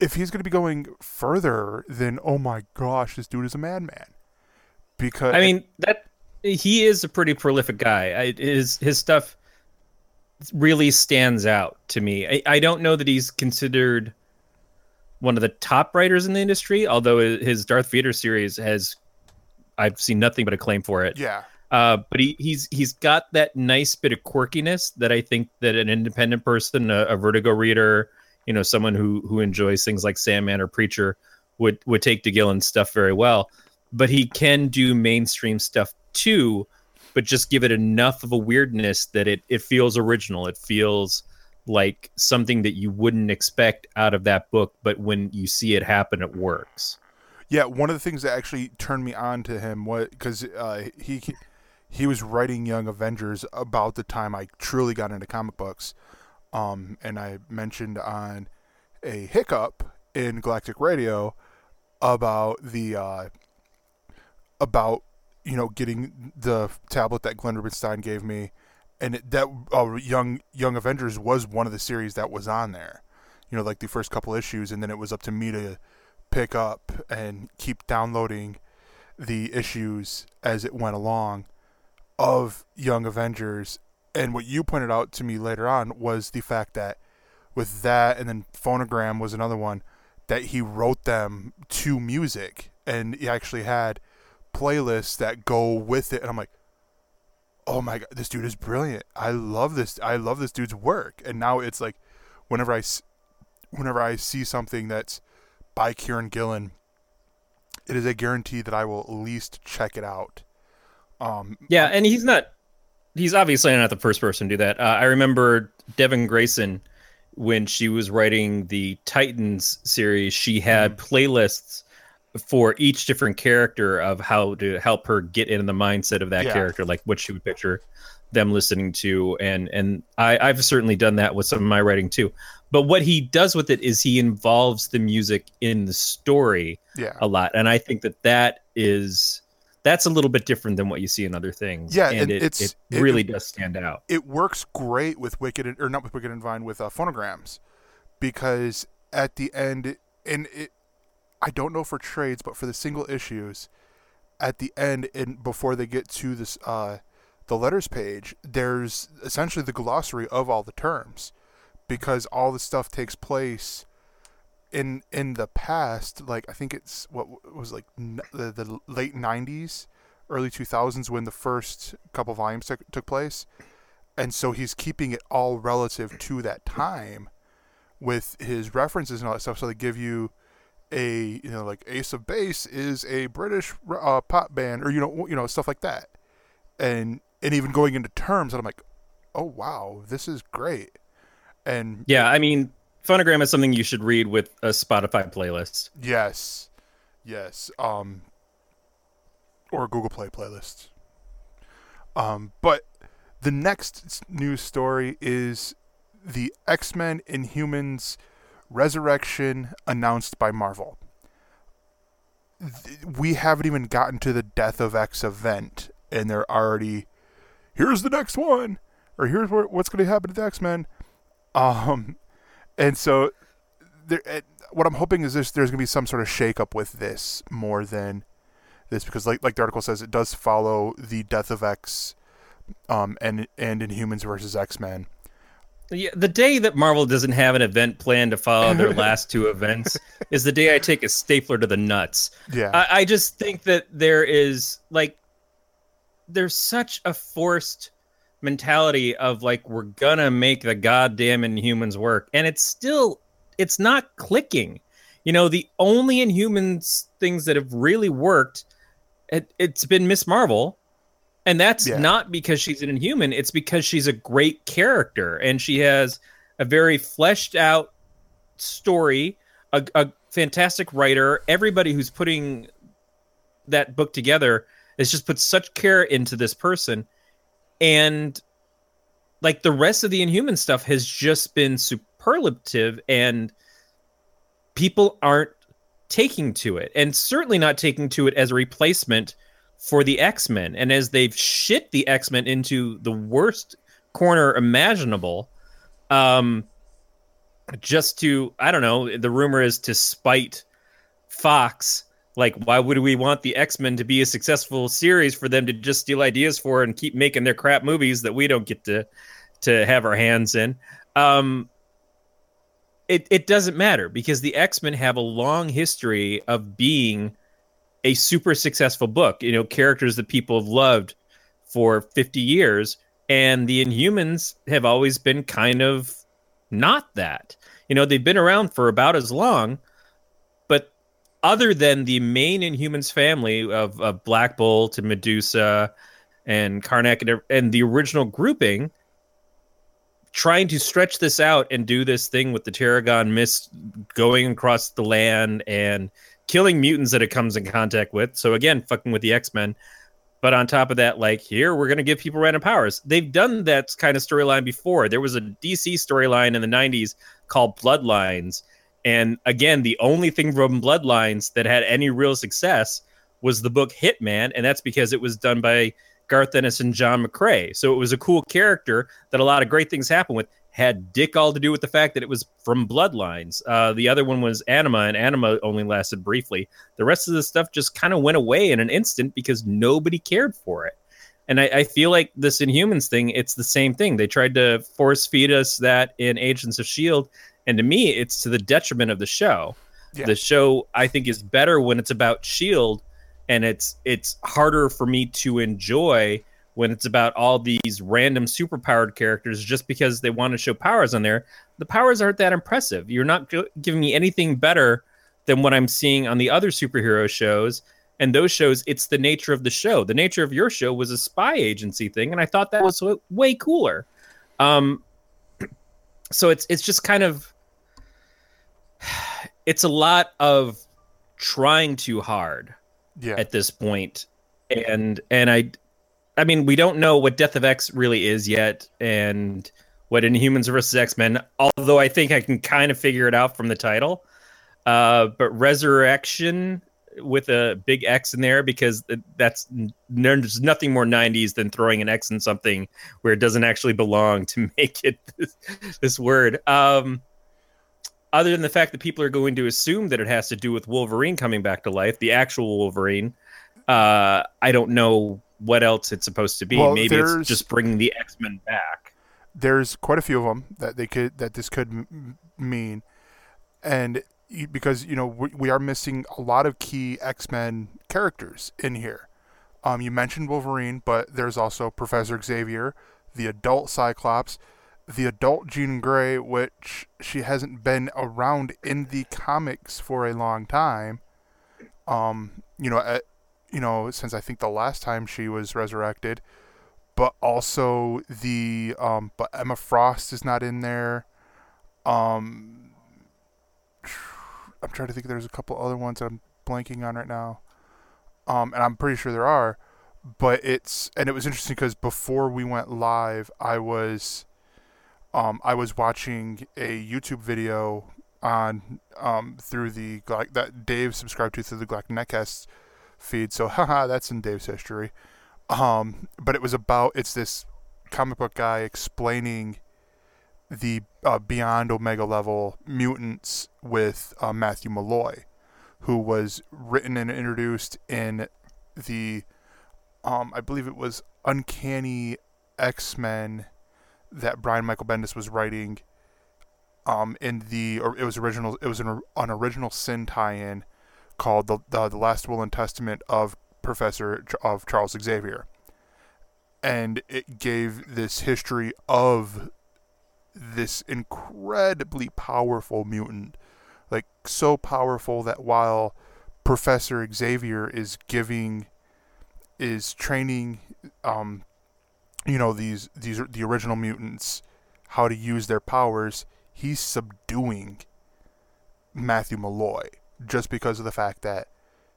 if he's going to be going further, then oh my gosh, this dude is a madman. Because I mean that he is a pretty prolific guy. I, his his stuff really stands out to me. I, I don't know that he's considered one of the top writers in the industry, although his Darth Vader series has I've seen nothing but acclaim for it. yeah, Uh, but he, he's he's got that nice bit of quirkiness that I think that an independent person, a, a Vertigo reader, you know, someone who who enjoys things like Sandman or Preacher would would take to Gillen's stuff very well. But he can do mainstream stuff too, but just give it enough of a weirdness that it it feels original. It feels like something that you wouldn't expect out of that book, but when you see it happen, it works. yeah. One of the things that actually turned me on to him was because uh, he he was writing Young Avengers about the time I truly got into comic books. Um, and I mentioned on a hiccup in Galactic Radio about the uh, about you know getting the tablet that Glenn Rubinstein gave me, and it, that uh, young Young Avengers was one of the series that was on there. You know, like the first couple issues, and then it was up to me to pick up and keep downloading the issues as it went along of Young Avengers. And what you pointed out to me later on was the fact that with that, and then Phonogram was another one that he wrote them to music, and he actually had playlists that go with it. And I'm like, oh my god, this dude is brilliant. I love this. I love this dude's work. And now it's like, whenever I, whenever I see something that's by Kieron Gillen, it is a guarantee that I will at least check it out. Um, Yeah, and he's not. He's obviously not the first person to do that. Uh, I remember Devin Grayson when she was writing the Titans series. She had playlists for each different character of how to help her get into the mindset of that Yeah. character, like what she would picture them listening to, and and I, I've certainly done that with some of my writing too. But what he does with it is he involves the music in the story yeah, a lot, and I think that that is that's a little bit different than what you see in other things. Yeah, and and it, it it- really does stand out. it works great with Wicked or not with Wicked and Vine with uh, phonograms because at the end and it I don't know for trades but for the single issues at the end and before they get to this uh the letters page there's essentially the glossary of all the terms because all the stuff takes place in in the past like I think it's what was like the, the late 90s early 2000s when the first couple volumes took, took place. And so he's keeping it all relative to that time with his references and all that stuff. So they give you a you know like ace of base is a british uh, pop band or you know you know stuff like that. And and even going into terms and i'm like oh wow this is great. And Yeah, I mean, phonogram is something you should read with a Spotify playlist. yes yes um or google play playlist um but the next news story is the X-Men Inhumans Resurrection announced by Marvel. We haven't even gotten to the Death of X event, and they're already here's the next one, or here's what's going to happen to the X-Men. Um, and so there, eh, what I'm hoping is this: there's going to be some sort of shakeup with this more than this, because like like the article says, it does follow the Death of X, um, and and Inhumans versus X-Men. Yeah, the day that Marvel doesn't have an event planned to follow their *laughs* last two events is the day I take a stapler to the nuts. Yeah. I, I just think that there is like there's such a forced mentality of like we're gonna make the goddamn inhumans work. And it's still it's not clicking. You know the only inhumans things that have really worked it, it's been miss marvel. And that's Yeah. not because she's an inhuman it's because she's a great character. And she has a very fleshed out story a, a fantastic writer. Everybody who's putting that book together has just put such care into this person, and like the rest of the Inhuman stuff has just been superlative, and people aren't taking to it, and certainly not taking to it as a replacement for the X Men. And as they've shit the X Men into the worst corner imaginable, um, just to I don't know. The rumor is to spite Fox. Like, why would we want the X Men to be a successful series for them to just steal ideas for and keep making their crap movies that we don't get to to have our hands in? Um, it it doesn't matter because the X Men have a long history of being a super successful book. You know, characters that people have loved for fifty years, and the Inhumans have always been kind of not that. You know, they've been around for about as long, other than the main Inhumans family of, of Black Bolt and Medusa and Karnak and, and the original grouping, trying to stretch this out and do this thing with the Terrigen mist going across the land and killing mutants that it comes in contact with. So again, fucking with the X Men. But on top of that, like here, we're going to give people random powers. They've done that kind of storyline before. There was a DC storyline in the 90s called Bloodlines. And again, the only thing from Bloodlines that had any real success was the book Hitman. And that's because it was done by Garth Ennis and John McCrea. So it was a cool character that a lot of great things happen with had dick all to do with the fact that it was from bloodlines. Uh, the other one was Anima, and Anima only lasted briefly. The rest of the stuff just kind of went away in an instant because nobody cared for it. And I, I, feel like this Inhumans thing, it's the same thing. They tried to force feed us that in Agents of S.H.I.E.L.D., and to me, it's to the detriment of the show. Yeah. The show, I think, is better when it's about S.H.I.E.L.D., and it's it's harder for me to enjoy when it's about all these random superpowered characters just because they want to show powers on there. The powers aren't that impressive. You're not giving me anything better than what I'm seeing on the other superhero shows. And those shows, it's the nature of the show. The nature of your show was a spy agency thing, and I thought that was way cooler. Um, *clears throat* so it's it's just kind of it's a lot of trying too hard yeah. at this point and and i I mean, we don't know what Death of X really is yet, and what Inhumans versus X Men. Although I think I can kind of figure it out from the title. Uh, but Resurrection with a big X in there because that's there's nothing more 90s than throwing an X in something where it doesn't actually belong to *laughs* make it this, this word. Um, other than the fact that people are going to assume that it has to do with Wolverine coming back to life, the actual Wolverine. Uh, I don't know what else it's supposed to be. Well, Maybe it's just bringing the X Men back. There's quite a few of them that they could that this could m- mean, and because you know we, we are missing a lot of key X Men characters in here. Um, you mentioned Wolverine, but there's also Professor Xavier, the adult Cyclops, the adult Jean Grey, which she hasn't been around in the comics for a long time. Um, you know, at, you know, since I think the last time she was resurrected, but also the um, but Emma Frost is not in there. Um, I'm trying to think. There's a couple other ones that I'm blanking on right now. Um, and I'm pretty sure there are, but it's and it was interesting because before we went live, I was, um, I was watching a YouTube video on um through the that Dave subscribed to through the Galactic Netcast feed. So, *laughs* haha, that's in Dave's history. Um, but it was about it's this comic book guy explaining the uh, beyond Omega level mutants with uh, Matthew Malloy, who was written and introduced in the, um, I believe it was Uncanny X Men that Brian Michael Bendis was writing. Um, in the or it was original, it was an, an original Sin tie-in called the, the, the Last Will and Testament of Professor of Charles Xavier, and it gave this history of this incredibly powerful mutant, like so powerful that while Professor Xavier is giving, is training, um, you know these these the original mutants how to use their powers, he's subduing Matthew Malloy just because of the fact that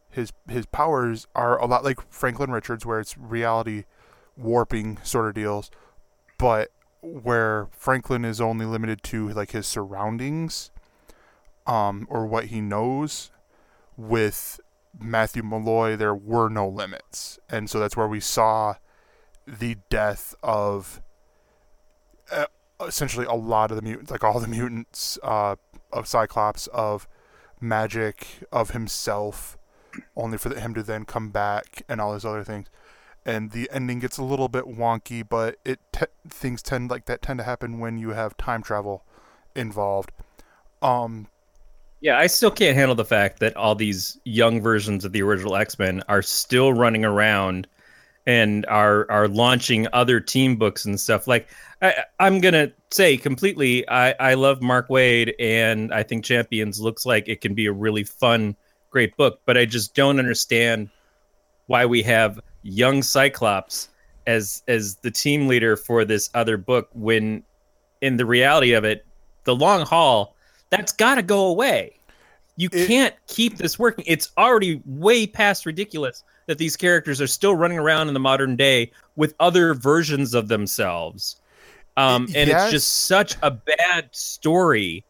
his his powers are a lot like Franklin Richards, where it's reality warping sort of deals, but where Franklin is only limited to like his surroundings, um, or what he knows. With Matthew Malloy, there were no limits, and so that's where we saw the death of uh, essentially a lot of the mutants, like all the mutants uh, of Cyclops, of Magik, of himself, only for him to then come back and all those other things. And the ending gets a little bit wonky, but it te- things tend like that tend to happen when you have time travel involved. Um, Yeah, I still can't handle the fact that all these young versions of the original X Men are still running around and are are launching other team books and stuff. Like I, I'm gonna say completely, I I love Mark Waid and I think Champions looks like it can be a really fun, great book. But I just don't understand why we have young Cyclops as as the team leader for this other book when in the reality of it, the long haul that's got to go away. You It- can't keep this working. It's already way past ridiculous that these characters are still running around in the modern day with other versions of themselves. Um, and yes. it's just such a bad story.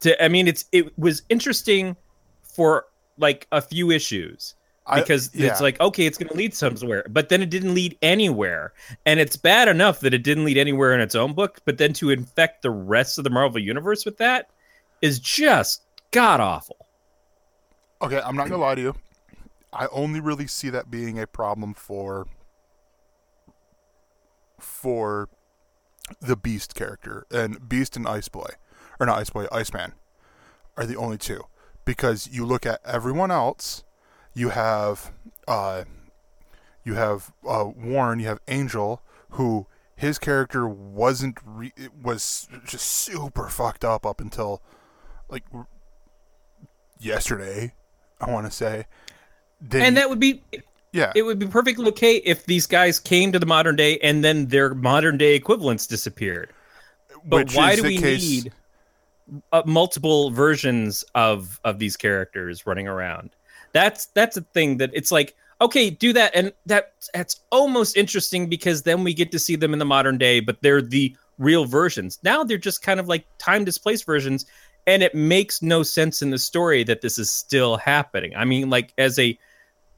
To I mean, it's it was interesting for like a few issues I- because yeah. it's like okay, it's going to lead somewhere, but then it didn't lead anywhere, and it's bad enough that it didn't lead anywhere in its own book, but then to infect the rest of the Marvel universe with that is just god awful. Okay, I'm not gonna lie to you. I only really see that being a problem for for the Beast character and Beast and Ice Boy, or not Ice Boy, Iceman, are the only two. Because you look at everyone else, you have uh, you have uh, Warren, you have Angel, who his character wasn't re- was just super fucked up up until like yesterday. I want to say, Then- and that would be yeah, it would be perfectly okay if these guys came to the modern day and then their modern day equivalents disappeared. But which why do we case- need uh, multiple versions of of these characters running around? That's that's a thing that it's like okay, do that, and that that's almost interesting because then we get to see them in the modern day, but they're the real versions. Now they're just kind of like time displaced versions, and it makes no sense in the story that this is still happening. I mean, like as a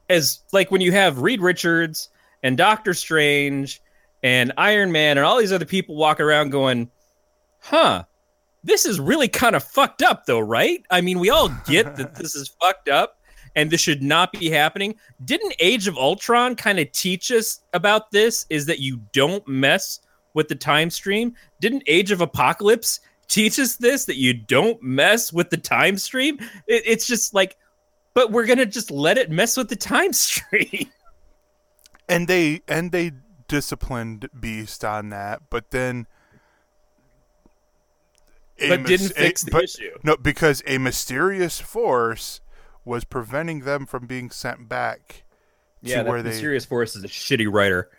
as like when you have Reed Richards and Doctor Strange and Iron Man and all these other people walking around going, huh, this is really kind of fucked up though, right? I mean, we all get *laughs* that this is fucked up and this should not be happening. Didn't Age of Ultron kind of teach us about this? Is that you don't mess with the time stream? Didn't Age of Apocalypse teach us this? That you don't mess with the time stream? It, it's just like, but we're gonna just let it mess with the time *laughs* stream. and they and they disciplined Beast on that, but then. a but mis- didn't a- fix the but- issue. No, because a mysterious force was preventing them from being sent back to Yeah, where they. Mysterious Force is a shitty writer.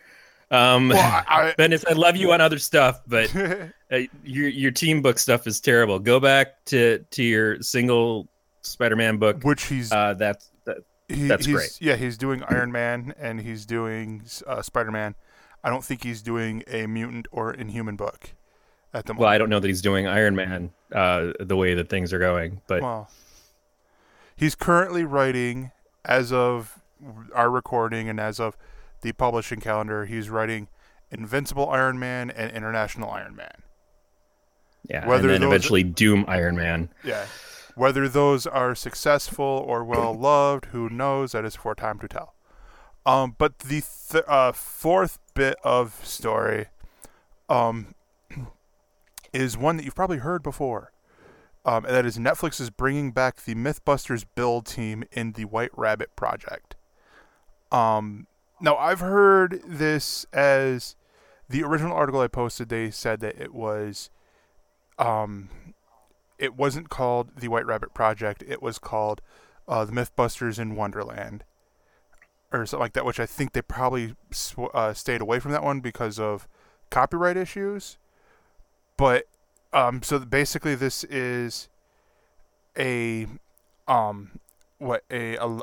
Um, Well, I, I *laughs* love you on other stuff, but *laughs* uh, your your team book stuff is terrible. Go back to to your single Spider-Man book. which he's Uh, that's that, he, that's he's, great. Yeah, he's doing Iron Man and he's doing uh, Spider Man. I don't think he's doing a mutant or Inhuman book at the moment. well, I don't know that he's doing Iron Man uh, the way that things are going, but Well, he's currently writing, as of our recording and as of the publishing calendar, he's writing Invincible Iron Man and International Iron Man. yeah, whether and then those- eventually Doom Iron Man. Yeah. Whether those are successful or well loved, who knows? That is for time to tell. Um, but the th- uh, fourth bit of story um, *clears throat* is one that you've probably heard before. Um, and that is Netflix is bringing back the MythBusters build team in the White Rabbit project. Um, now, I've heard this as the original article I posted, they said that it was. Um, it wasn't called the White Rabbit Project. It was called uh, the MythBusters in Wonderland, or something like that. Which I think they probably sw- uh, stayed away from that one because of copyright issues. But um, so basically, this is a um, what a, a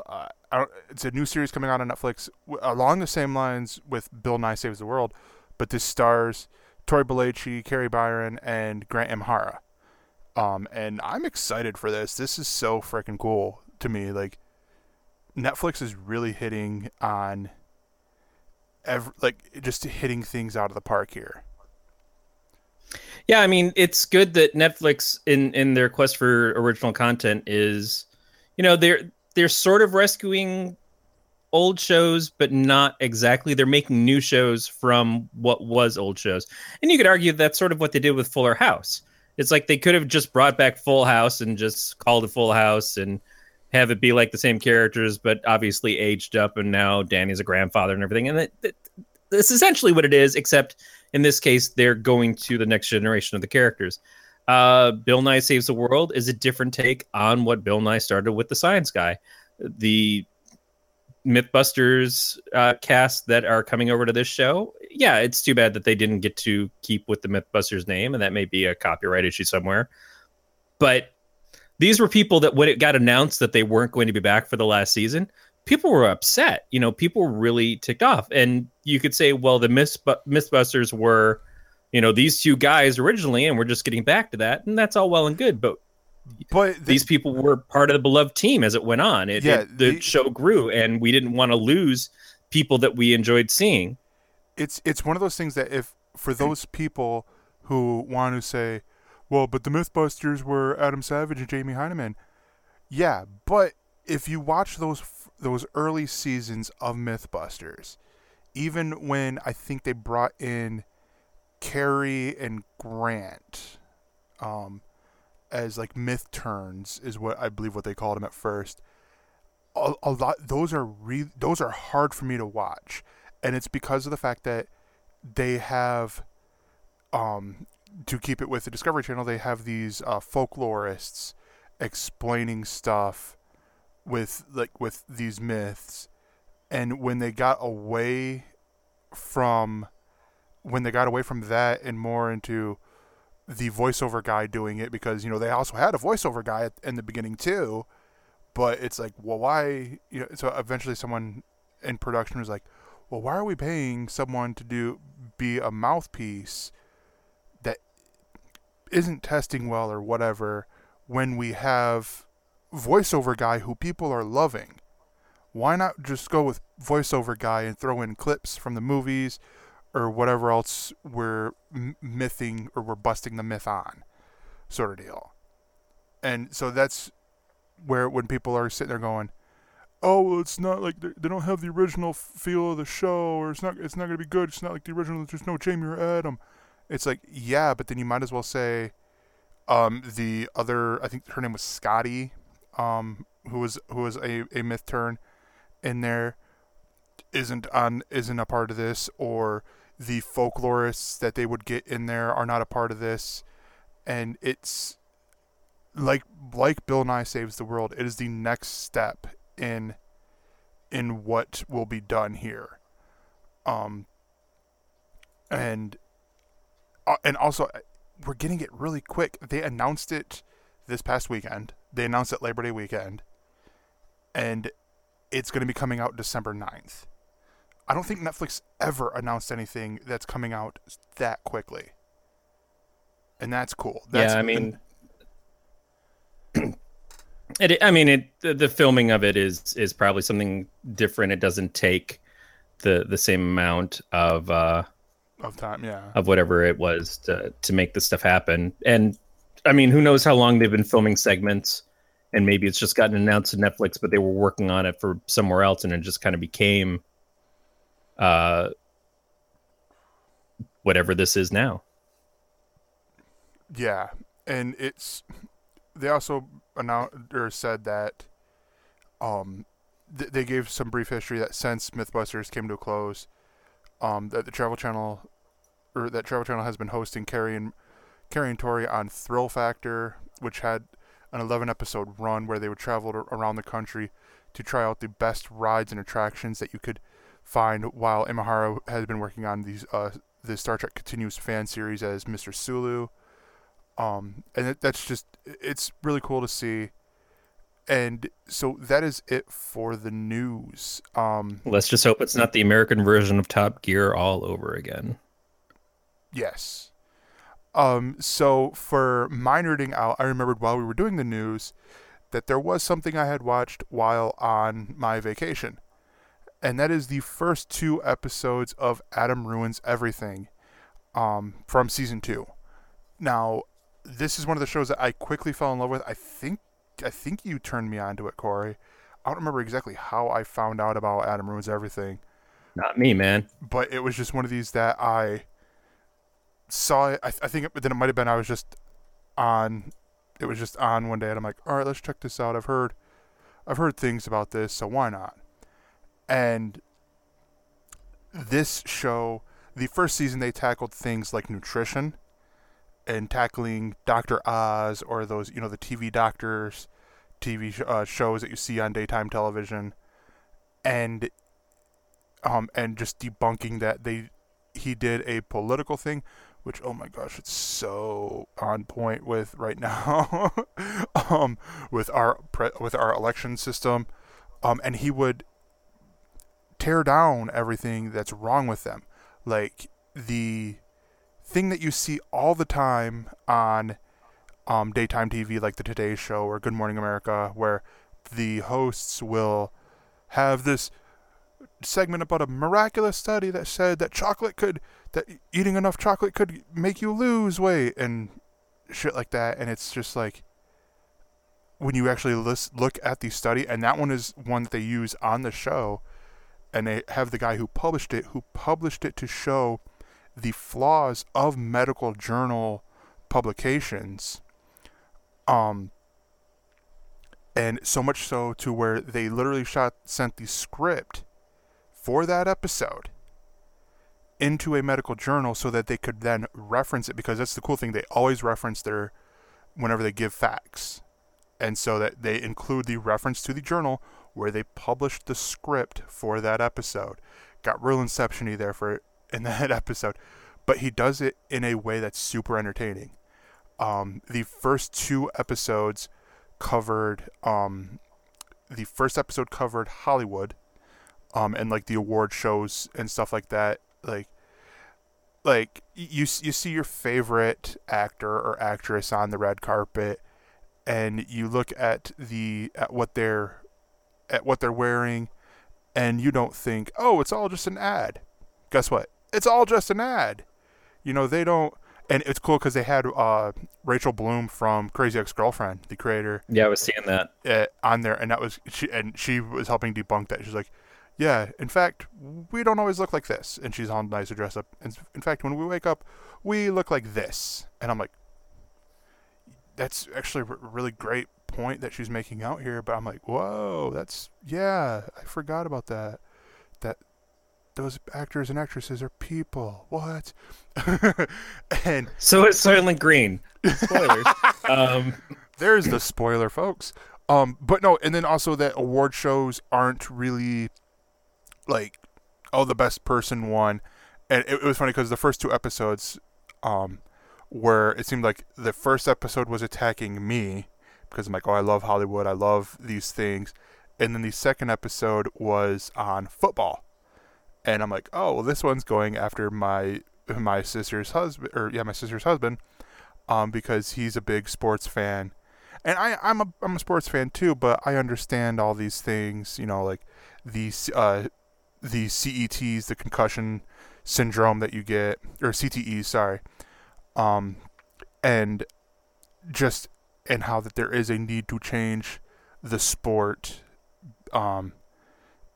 uh, it's a new series coming out on Netflix w- along the same lines with Bill Nye Saves the World, but this stars Tory Belleci, Kari Byron, and Grant Imahara. Um, and I'm excited for this. This is so freaking cool to me. Like, Netflix is really hitting on, ev- like, just hitting things out of the park here. Yeah, I mean, it's good that Netflix in in their quest for original content is, you know, they're they're sort of rescuing old shows, but not exactly. They're making new shows from what was old shows, and you could argue that's sort of what they did with Fuller House. It's like they could have just brought back Full House and just called it Full House and have it be like the same characters, but obviously aged up, and now Danny's a grandfather and everything. And that's essentially what it is, except in this case, they're going to the next generation of the characters. Uh, Bill Nye Saves the World is a different take on what Bill Nye started with the Science Guy. The Mythbusters uh, cast that are coming over to this show, yeah, it's too bad that they didn't get to keep with the Mythbusters name, and that may be a copyright issue somewhere. But these were people that when it got announced that they weren't going to be back for the last season, people were upset. You know, people were really ticked off. And you could say, well, the Myth- Mythbusters were, you know, these two guys originally, and we're just getting back to that. And that's all well and good. But But the- these people were part of the beloved team as it went on. It, Yeah, it- the, the- show grew, and we didn't want to lose people that we enjoyed seeing. it's it's one of those things that if for those people who want to say, well, but the MythBusters were Adam Savage and Jamie Hyneman, yeah, but if you watch those those early seasons of MythBusters, even when I think they brought in Kari and Grant, um, as like MythTerns is what I believe what they called them at first. A, a lot those are re- those are hard for me to watch and it's because of the fact that they have um to keep it with the discovery channel they have these uh, folklorists explaining stuff with like with these myths and when they got away from when they got away from that and more into the voiceover guy doing it because you know they also had a voiceover guy at, in the beginning too but it's like well why you know so eventually someone in production was like well why are we paying someone to do be a mouthpiece that isn't testing well or whatever when we have voiceover guy who people are loving? Why not just go with voiceover guy and throw in clips from the movies or whatever else we're mything or we're busting the myth on sort of deal. And so that's where when people are sitting there going oh well it's not like they don't have the original feel of the show or it's not it's not to be good it's not like the original there's no jamie or adam. It's like yeah but then you might as well say um the other i think her name was scotty um who was who was a, a MythTern in there isn't on isn't a part of this or the folklorists that they would get in there are not a part of this. And it's like like Bill Nye saves the world it is the next step in in what will be done here. Um and uh, and also uh, we're getting it really quick. They announced it this past weekend. They announced it Labor Day weekend. And it's going to be coming out December 9th I don't think Netflix ever announced anything that's coming out that quickly. And that's cool. That's, yeah, I mean, *clears throat* it. I mean, it. The, the filming of it is is probably something different. It doesn't take the the same amount of uh of time, yeah. of whatever it was to to make this stuff happen. And I mean, who knows how long they've been filming segments? And maybe it's just gotten announced to Netflix, but they were working on it for somewhere else, and it just kind of became uh whatever this is now. Yeah, and it's they also announced or said that um th- they gave some brief history that since MythBusters came to a close, um that the Travel Channel or that Travel Channel has been hosting Kari and Kari and Tory on Thrill Factor, which had an 11 episode run where they would travel ar- around the country to try out the best rides and attractions that you could find while Imahara has been working on these uh the Star Trek Continues fan series as Mr. Sulu. Um, and it, that's just it's really cool to see. and so that is it for the news. Um, Let's just hope it's not the American version of Top Gear all over again. Yes. Um, so for my nerding out, I remembered while we were doing the news that there was something I had watched while on my vacation. And that is the first two episodes of Adam Ruins Everything um, from season two. Now, this is one of the shows that I quickly fell in love with. I think I think you turned me on to it, Corey. I don't remember exactly how I found out about Adam Ruins Everything Not me, man. but it was just one of these that I saw it. I, I think it, then it might have been I was just on. It was just on one day, and I'm like, all right, let's check this out. I've heard, I've heard things about this, so why not? And this show, the first season, they tackled things like nutrition and tackling Doctor Oz or those, you know, the TV doctors, TV uh, shows that you see on daytime television, and um, and just debunking that. They he did a political thing, which oh my gosh, it's so on point with right *laughs* now, um, with our pre- with our election system, um, and he would tear down everything that's wrong with them, like the thing that you see all the time on um, daytime TV, like the Today Show or Good Morning America, where the hosts will have this segment about a miraculous study that said that chocolate could that eating enough chocolate could make you lose weight and shit like that. And it's just like when you actually list, look at the study and that one is one that they use on the show and they have the guy who published it who published it to show the flaws of medical journal publications um and so much so to where they literally shot sent the script for that episode into a medical journal so that they could then reference it because that's the cool thing they always reference their whenever they give facts. And so that they include the reference to the journal where they published the script for that episode. Got real inception-y there for in *laughs* that episode. But he does it in a way that's super entertaining. Um, the first two episodes covered um, the first episode covered hollywood um, and like the award shows and stuff like that. Like, like you you see your favorite actor or actress on the red carpet, and you look at the at what they're at what they're wearing, and you don't think, oh, it's all just an ad. Guess what? It's all just an ad. You know they don't. And it's cool because they had uh, Rachel Bloom from Crazy Ex-Girlfriend, the creator, Yeah, I was seeing that. uh, on there, and that was she, and she was helping debunk that. She's like, "Yeah, in fact, we don't always look like this," and she's all nice to dress up. And in fact, when we wake up, we look like this, and I'm like, "That's actually a really great point that she's making out here." But I'm like, "Whoa, that's yeah, I forgot about that. That." Those actors and actresses are people. What? *laughs* and So it's Soylent Green. Spoilers. *laughs* um, there's the spoiler, folks. Um, but no, and then also that award shows aren't really like, oh, the best person won, and it, it was funny because the first two episodes, um, where it seemed like the first episode was attacking me because I'm like, oh, I love Hollywood, I love these things, and then the second episode was on football, and I'm like, oh, well, this one's going after my my sister's husband, or yeah, my sister's husband, um, because he's a big sports fan. And I, I'm a I'm a sports fan too, but I understand all these things, you know, like the uh, the CETs, the concussion syndrome that you get, or CTE, sorry, um, and just and how that there is a need to change the sport, um,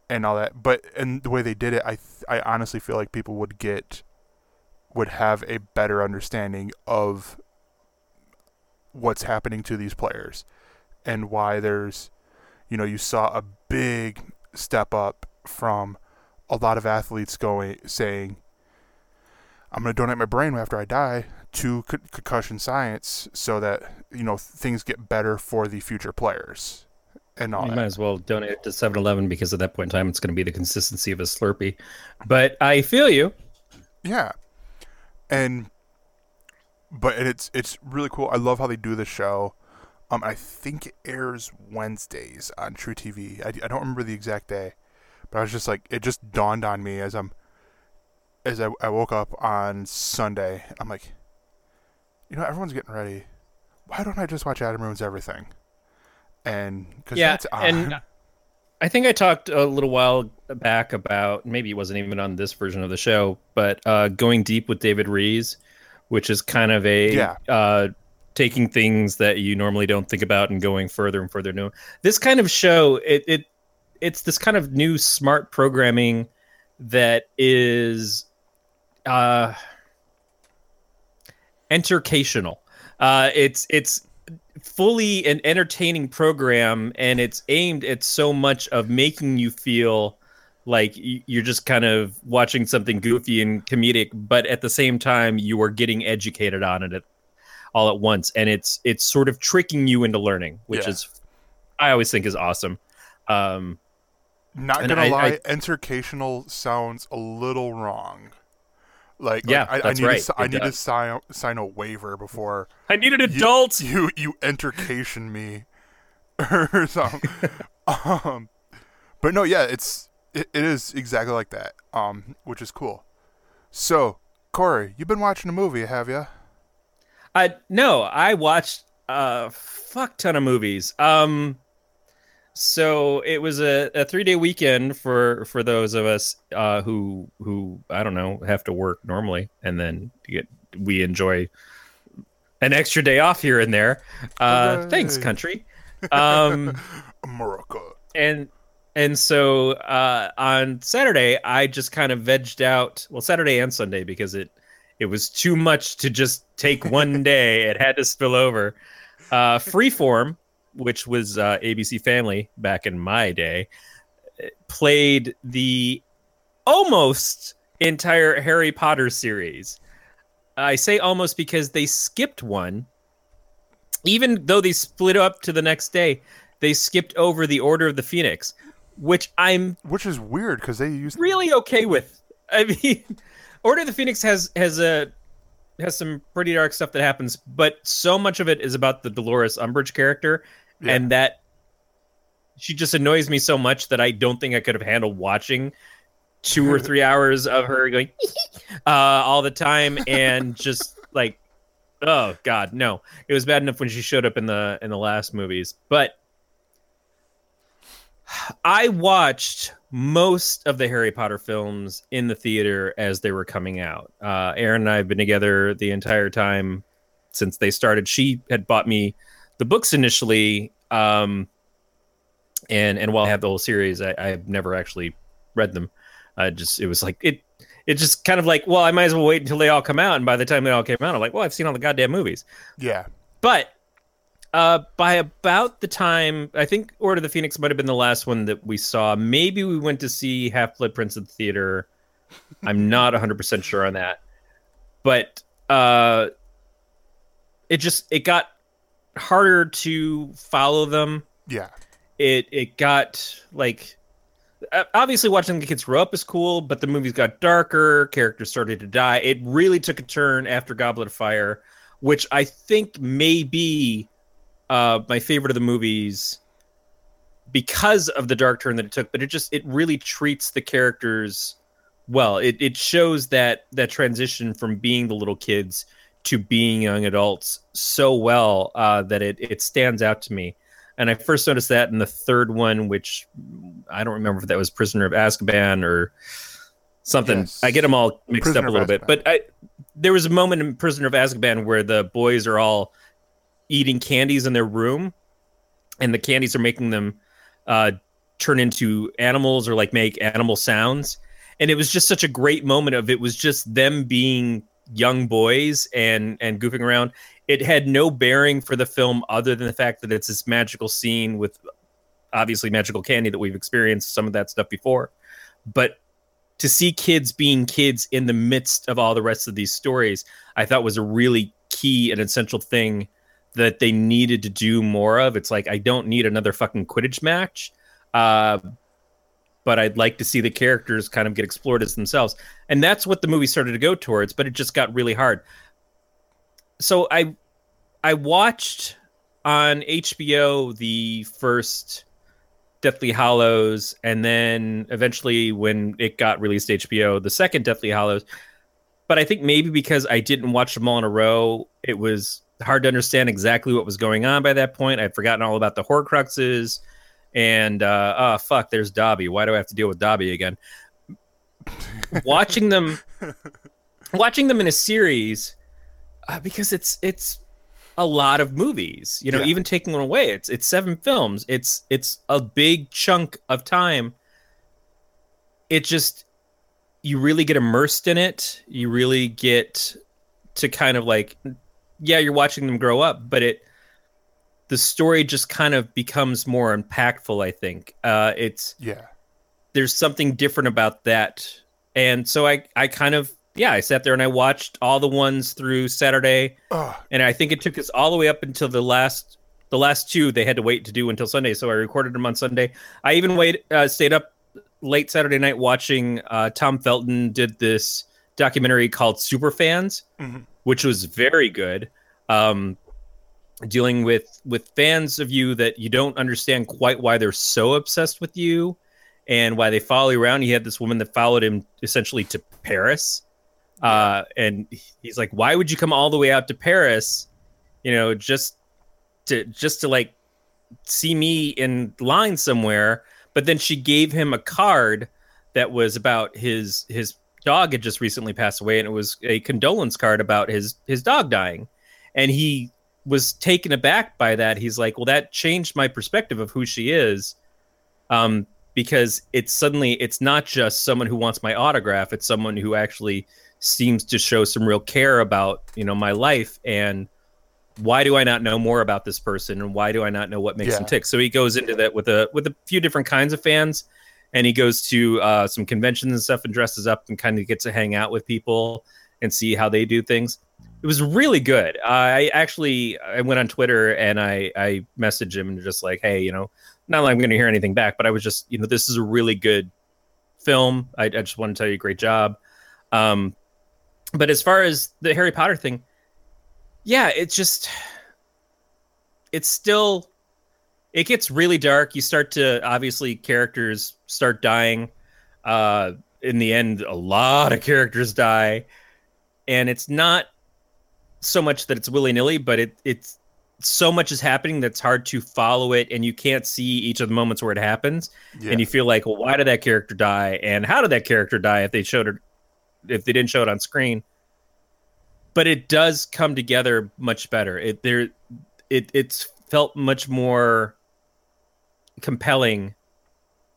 and all that. But and the way they did it, I th- I honestly feel like people would get would have a better understanding of what's happening to these players and why there's you know you saw a big step up from a lot of athletes going saying I'm going to donate my brain after I die to con- concussion science so that you know things get better for the future players and all you that. might as well donate it to 7-Eleven because at that point in time, it's going to be the consistency of a Slurpee. But I feel you. Yeah. And but and it's it's really cool. I love how they do the show. Um, I think it airs Wednesdays on truTV. I, I don't remember the exact day, but I was just like, it just dawned on me as I'm as I, I woke up on Sunday. I'm like, you know, everyone's getting ready. Why don't I just watch Adam Ruins Everything? And because Yeah, that's on. and I think I talked a little while back about maybe it wasn't even on this version of the show, but uh, going deep with David Rees, which is kind of a Yeah. uh, taking things that you normally don't think about and going further and further. No, this kind of show it it it's this kind of new smart programming that is uh entercational. Uh, it's it's fully an entertaining program, and it's aimed at so much of making you feel like you're just kind of watching something goofy and comedic, but at the same time you are getting educated on it at, all at once, and it's it's sort of tricking you into learning, which Yeah. is I always think is awesome. Um, Not gonna I- lie, I- entercational sounds a little wrong. Like, Yeah, like, I, I that's need right. to, I need to sign sign a waiver before I need an you- adult. *laughs* You you entercation me *laughs* or something. *laughs* um, but no, yeah, it's it, it is exactly like that. Um, which is cool. So, Corey, you've been watching a movie, have you? I no, I watched a fuck ton of movies. Um, so it was a, a three day weekend for for those of us uh, who who I don't know have to work normally, and then get we enjoy an extra day off here and there. Uh, thanks, country. Um, *laughs* Morocco. and and so uh, on Saturday, I just kind of vegged out. Well, Saturday and Sunday because it it was too much to just take one *laughs* day. It had to spill over. Uh, Freeform, which was uh, ABC Family back in my day, played the almost entire Harry Potter series. I say almost because they skipped one. Even though they split up to the next day, they skipped over the Order of the Phoenix, which I'm Which is weird because they used really okay with. I mean, *laughs* Order of the Phoenix has has a has some pretty dark stuff that happens, but so much of it is about the Dolores Umbridge character, Yeah. and that she just annoys me so much that I don't think I could have handled watching two or *laughs* three hours of her going *laughs* uh, all the time and *laughs* just like oh god no it was bad enough when she showed up in the in the last movies but i watched most of the harry potter films in the theater as they were coming out. Uh aaron and i have been together the entire time since they started. She had bought me the books initially um and and while i have the whole series i i've never actually read them. I just it was like it it just kind of like well I might as well wait until they all come out and by the time they all came out I'm like well I've seen all the goddamn movies. Yeah. but uh by about the time I think Order of the Phoenix might have been the last one that we saw. Maybe we went to see Half Blood Prince at the theater. I'm not 100% sure on that. But uh it just it got harder to follow them. Yeah. it it got like uh, obviously watching the kids grow up is cool but the movies got darker characters started to die. It really took a turn after goblet of fire which i think may be uh my favorite of the movies because of the dark turn that it took but it just it really treats the characters well it, it shows that that transition from being the little kids to being young adults so well uh, that it, it stands out to me and I first noticed that in the third one, which I don't remember if that was Prisoner of Azkaban or something. Yes. I get them all mixed Prisoner up a little bit. But I, there was a moment in Prisoner of Azkaban where the boys are all eating candies in their room, and the candies are making them uh, turn into animals or like make animal sounds. And it was just such a great moment of it was just them being young boys and and goofing around it had no bearing for the film other than the fact that it's this magical scene with obviously magical candy that we've experienced some of that stuff before but to see kids being kids in the midst of all the rest of these stories i thought was a really key and essential thing that they needed to do more of. It's like i don't need another fucking quidditch match uh, but i'd like to see the characters kind of get explored as themselves. And that's what the movie started to go towards but it just got really hard. So I I watched on HBO the first Deathly Hallows, and then eventually when it got released HBO, the second Deathly Hallows. But I think maybe because I didn't watch them all in a row, it was hard to understand exactly what was going on by that point. I'd forgotten all about the Horcruxes, and uh, oh fuck, there's Dobby. Why do I have to deal with Dobby again? watching them, *laughs* watching them in a series, uh, because it's it's a lot of movies. You know, Yeah. even taking one away, it's it's seven films. It's it's a big chunk of time. It just you really get immersed in it. You really get to kind of like yeah, you're watching them grow up, but it the story just kind of becomes more impactful, I think. Uh it's Yeah. there's something different about that. And so I I kind of yeah, I sat there and I watched all the ones through Saturday and I think it took us all the way up until the last the last two they had to wait to do until Sunday. So I recorded them on Sunday. I even wait uh, stayed up late Saturday night watching uh, Tom Felton did this documentary called Super Fans, Mhm. Which was very good. Um, dealing with with fans of you that you don't understand quite why they're so obsessed with you and why they follow you around. He had this woman that followed him essentially to Paris. Uh, and he's like, why would you come all the way out to Paris? You know, just to just to like see me in line somewhere. But then she gave him a card that was about his his dog had just recently passed away, and it was a condolence card about his his dog dying. And he was taken aback by that. He's like, well, that changed my perspective of who she is. Um, because it's suddenly it's not just someone who wants my autograph, it's someone who actually seems to show some real care about, you know, my life and why do I not know more about this person and why do I not know what makes them Yeah. tick? So he goes into that with a with a few different kinds of fans and he goes to uh, some conventions and stuff and dresses up and kind of gets to hang out with people and see how they do things. It was really good. I actually I went on Twitter and I I messaged him and just like, hey, you know, not like I'm going to hear anything back, but I was just, you know, this is a really good film. I, I just want to tell you, great job. Um, but as far as the Harry Potter thing, yeah, it's just, it's still, it gets really dark. You start to obviously characters start dying. Uh, in the end, a lot of characters die, and it's not so much that it's willy nilly, but it it's so much is happening that's hard to follow it, and you can't see each of the moments where it happens, Yeah. and you feel like, well, why did that character die, and how did that character die if they showed it, if they didn't show it on screen? But it does come together much better. It there, it it's felt much more compelling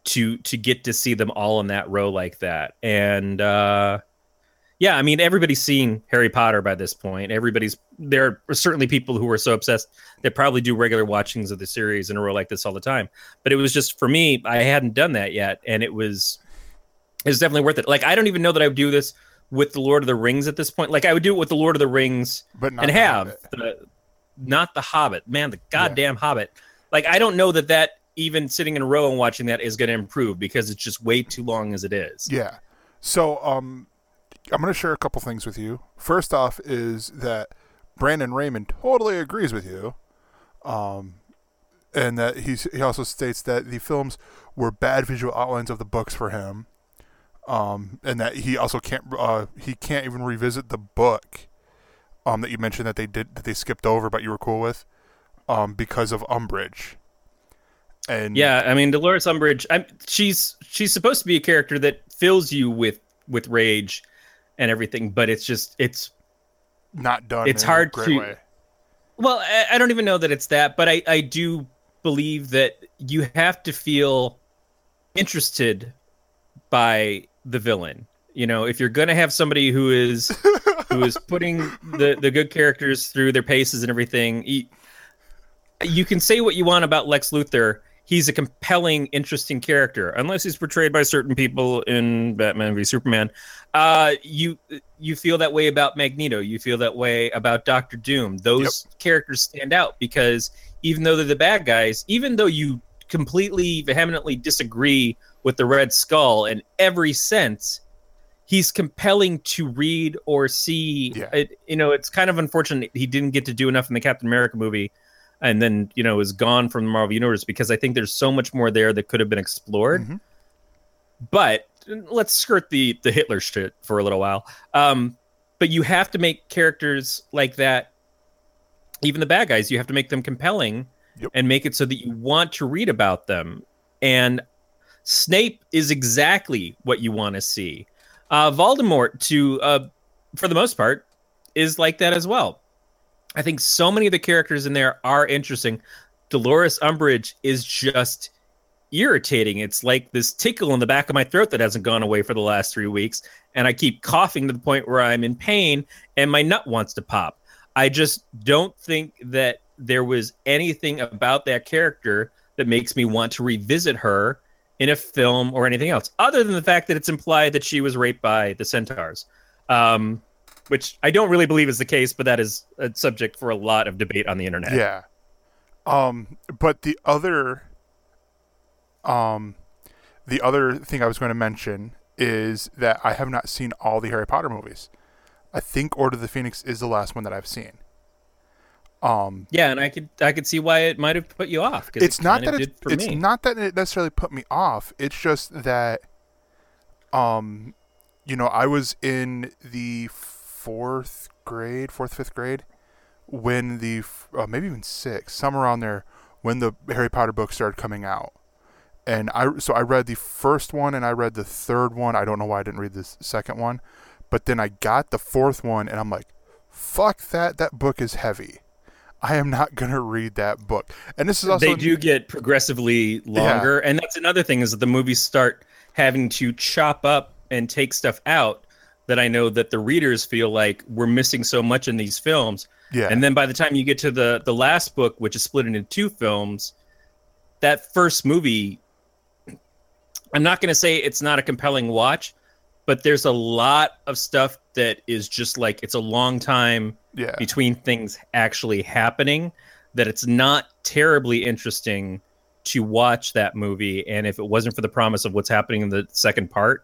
to to get to see them all in that row like that. And uh yeah i mean everybody's seen harry potter by this point. Everybody's there are certainly people who are so obsessed that probably do regular watchings of the series in a row like this all the time. But it was just for me i hadn't done that yet. And it was it was definitely worth it. Like i don't even know that i would do this with the lord of the rings at this point. Like i would do it with the lord of the rings but not and the have Hobbit. the, not the Hobbit, man, the goddamn Hobbit. Like I don't know that that even sitting in a row and watching that is going to improve because it's just way too long as it is. Yeah. So um, I'm going to share a couple things with you. First off, is that Brandon Raymond totally agrees with you, um, and that he's he also states that the films were bad visual outlines of the books for him, um, and that he also can't uh, he can't even revisit the book, um, that you mentioned that they did that they skipped over, but you were cool with, um, because of Umbridge. And Yeah, I mean Dolores Umbridge, I'm, she's she's supposed to be a character that fills you with with rage and everything, but it's just it's not done. It's in a hard great to- way. Well, I, I don't even know that it's that, but I, I do believe that you have to feel interested by the villain. You know, if you're going to have somebody who is who is *laughs* putting the the good characters through their paces and everything, you, you can say what you want about Lex Luthor. He's a compelling, interesting character, unless he's portrayed by certain people in Batman v Superman. Uh, you you feel that way about Magneto. You feel that way about Doctor Doom. Those characters stand out because even though they're the bad guys, even though you completely vehemently disagree with the Red Skull in every sense, he's compelling to read or see. Yeah. It, you know, it's kind of unfortunate he didn't get to do enough in the Captain America movie. And then you know is gone from the Marvel universe because I think there's so much more there that could have been explored. Mhm. But let's skirt the the Hitler shit for a little while. Um, but you have to make characters like that, even the bad guys. You have to make them compelling Yep. and make it so that you want to read about them. And Snape is exactly what you want to see. Uh, Voldemort, to uh, for the most part, is like that as well. I think so many of the characters in there are interesting. Dolores Umbridge is just irritating. It's like this tickle in the back of my throat that hasn't gone away for the last three weeks, and I keep coughing to the point where I'm in pain and my nut wants to pop. I just don't think that there was anything about that character that makes me want to revisit her in a film or anything else, other than the fact that it's implied that she was raped by the centaurs. Um, which I don't really believe is the case, but that is a subject for a lot of debate on the internet. Yeah. Um, but the other, um, the other thing I was going to mention is that I have not seen all the Harry Potter movies. I think Order of the Phoenix is the last one that I've seen. Um, Yeah, and I could I could see why it might have put you off. it's it not that it, it's me. not that it necessarily put me off. It's just that, um, you know, I was in the fourth grade, fourth fifth grade, when the uh, maybe even sixth, somewhere around there, when the Harry Potter books started coming out, and I so I read the first one and I read the third one. I don't know why I didn't read the second one, but then I got the fourth one and I'm like, fuck that! That book is heavy. I am not *laughs* gonna read that book. And this is also they do get progressively longer, and that's another thing is that the movies start having to chop up and take stuff out that I know that the readers feel like we're missing so much in these films. yeah. And then by the time you get to the the last book, which is split into two films, that first movie, I'm not going to say it's not a compelling watch, but there's a lot of stuff that is just like it's a long time yeah. between things actually happening that it's not terribly interesting to watch that movie and if it wasn't for the promise of what's happening in the second part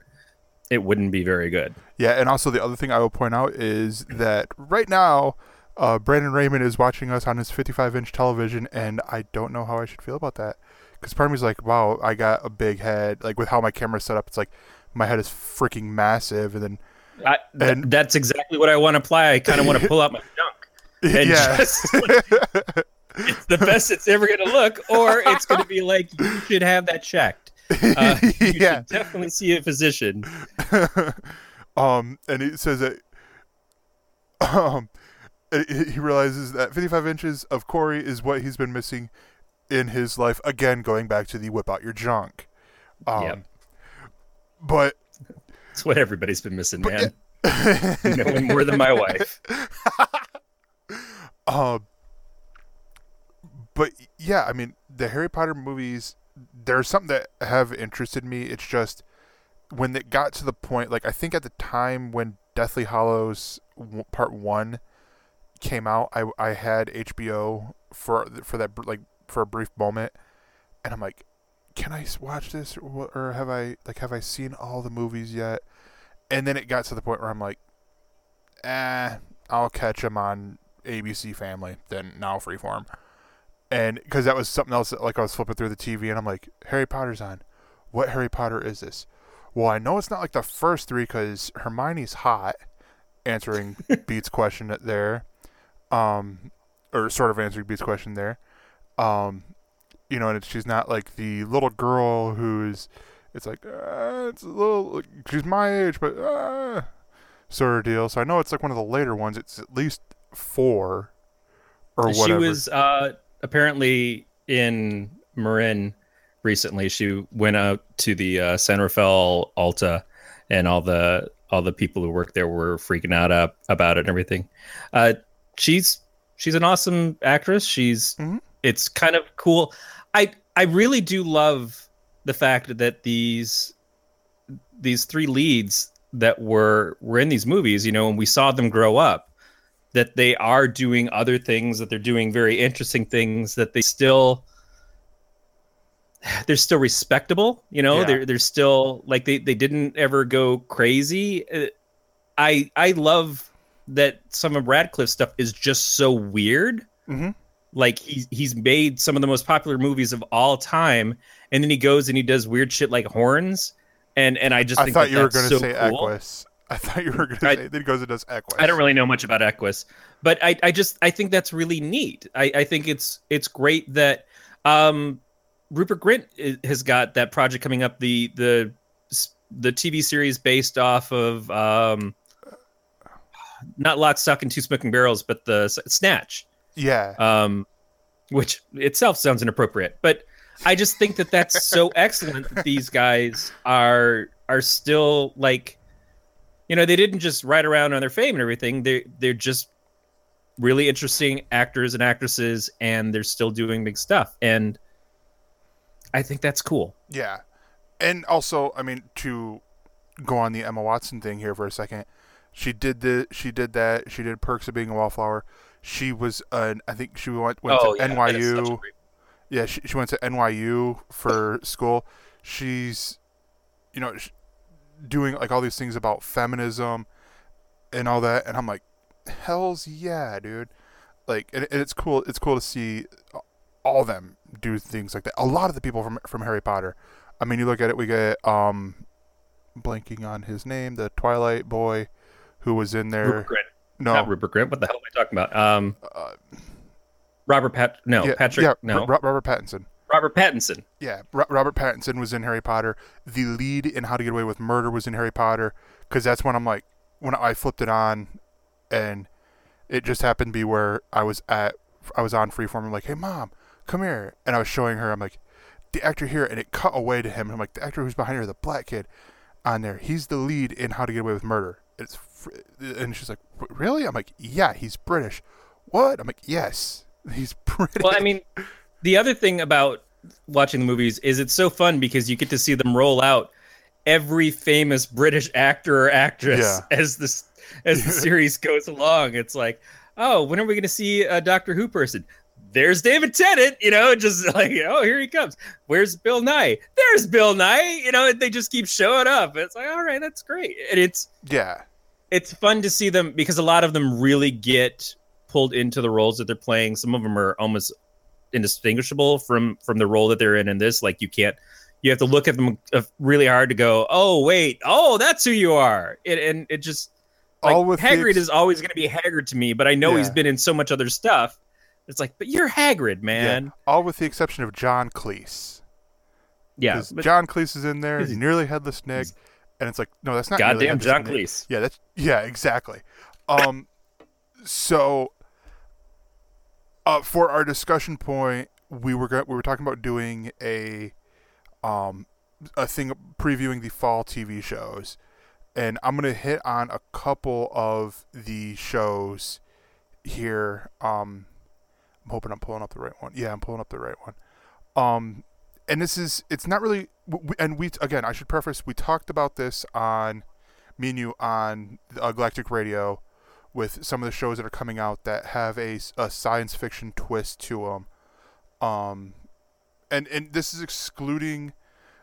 it wouldn't be very good Yeah, and also the other thing I will point out is that right now, uh, Brandon Raymond is watching us on his 55 inch television, and I don't know how I should feel about that. Because part of me is like, wow, I got a big head. Like with how my camera's set up, it's like my head is freaking massive, and then I, th- And- that's exactly what i want to apply i kind of want to pull out my *laughs* junk and yeah, just *laughs* it's the best it's ever going to look or it's going to be like you should have that checked uh, *laughs* you yeah. should definitely see a physician *laughs* um, and it says that um, he he realizes that 55 inches of Corey is what he's been missing in his life. Again, going back to the whip out your junk. Um, Yep. But it's what everybody's been missing man *laughs* no one more than my wife Um, but yeah, I mean, the Harry Potter movies, there's something that have interested me. It's just when it got to the point, like I think at the time when Deathly Hallows Part One came out, I I had HBO for for that like for a brief moment, and I'm like, can I watch this or, have I like have I seen all the movies yet? And then it got to the point where I'm like, eh, I'll catch them on ABC Family, then now Freeform. And because that was something else, that, like I was flipping through the TV and I'm like, Harry Potter's on. What Harry Potter is this? Well, I know it's not like the first three because Hermione's hot, answering *laughs* Beats' question there, um, or sort of answering Beats' question there. Um, you know, and she's not like the little girl who's, it's like, uh, it's a little, she's my age, but uh, sort of deal. So I know it's like one of the later ones. It's at least four or whatever. she was uh, apparently in Marin recently. She went out to the uh, San Rafael Alta, and all the all the people who work there were freaking out up about it and everything. Uh, she's she's an awesome actress. She's Mhm. it's kind of cool. I I really do love the fact that these these three leads that were were in these movies, you know, and we saw them grow up that they are doing other things that they're doing very interesting things that they still *sighs* they're still respectable you know Yeah. they're they're still like they they didn't ever go crazy Uh, i i love that some of radcliffe stuff is just so weird Mhm. Like he's he's made some of the most popular movies of all time, and then he goes and he does weird shit like horns, and and I just I think thought that you were going to so say cool. Equus. I thought you were going to say. that he goes and does Equus. I don't really know much about Equus, but I, I just I think that's really neat. I, I think it's it's great that um, Rupert Grint has got that project coming up the the the TV series based off of um, not Lock, Stock, and Two Smoking Barrels, but the Snatch, Yeah. um, which itself sounds inappropriate, but I just think that that's so *laughs* excellent that these guys are are still like you know they didn't just ride around on their fame and everything they they're just really interesting actors and actresses and they're still doing big stuff and i think that's cool Yeah. And also, I mean, to go on the Emma Watson thing here for a second, she did the she did that. She did Perks of Being a Wallflower. She was an I think she went, went Oh, to yeah, NYU. Yeah, she, she went to NYU for school. She's, you know, doing like all these things about feminism and all that, and I'm like, hell's yeah, dude. Like, and, and it's cool. It's cool to see all them do things like that. A lot of the people from from Harry Potter. I mean, you look at it. We get um, blanking on his name, the Twilight boy, who was in there. Rupert Grint. no, not Rupert Grint. What the hell am I talking about? Um, uh, Robert Pat. No, yeah, Patrick. yeah, no, Ro- Robert Pattinson. Robert Pattinson. Yeah, Ro- Robert Pattinson was in Harry Potter. The lead in How to Get Away with Murder was in Harry Potter. Because that's when I'm like, when I flipped it on, and it just happened to be where I was at. I was on Freeform. I'm like, hey mom, come here, and I was showing her. I'm like, the actor here, and it cut away to him. And I'm like, the actor who's behind her, the black kid, on there. He's the lead in How to Get Away with Murder. It's fr- and she's like, really? I'm like, yeah, he's British. What? I'm like, yes, *laughs* he's British. Well, I mean, the other thing about watching the movies is it's so fun because you get to see them roll out every famous British actor or actress Yeah. *laughs* as this as the *laughs* series goes along. It's like, oh, when are we going to see a Doctor Who person? There's David Tennant, you know, *laughs* just like, oh, here he comes. Where's Bill Nighy? There's Bill Nighy, you know, and they just keep showing up. It's like, all right, that's great. And it's yeah, it's fun to see them because a lot of them really get pulled into the roles that they're playing. Some of them are almost indistinguishable from from the role that they're in in this. Like you can't, you have to look at them uh, really hard to go, oh wait, oh that's who you are. It, and it just like All with Hagrid ex- is always going to be Hagrid to me, but I know he's been in so much other stuff. It's like, but you're Hagrid, man. yeah. All with the exception of John Cleese. Yeah, but John Cleese is in there, he- nearly headless Nick, and it's like, no, that's not goddamn John Nick. Cleese. Yeah, that's yeah, exactly. Um, so, uh, for our discussion point, we were we were talking about doing a, um, a thing previewing the fall TV shows, and I'm gonna hit on a couple of the shows here. Um, I'm hoping I'm pulling up the right one. Yeah, I'm pulling up the right one. Um, and this is it's not really and we again I should preface we talked about this on me and you on uh, Galactic Radio with some of the shows that are coming out that have a, a science fiction twist to them. Um, and and this is excluding,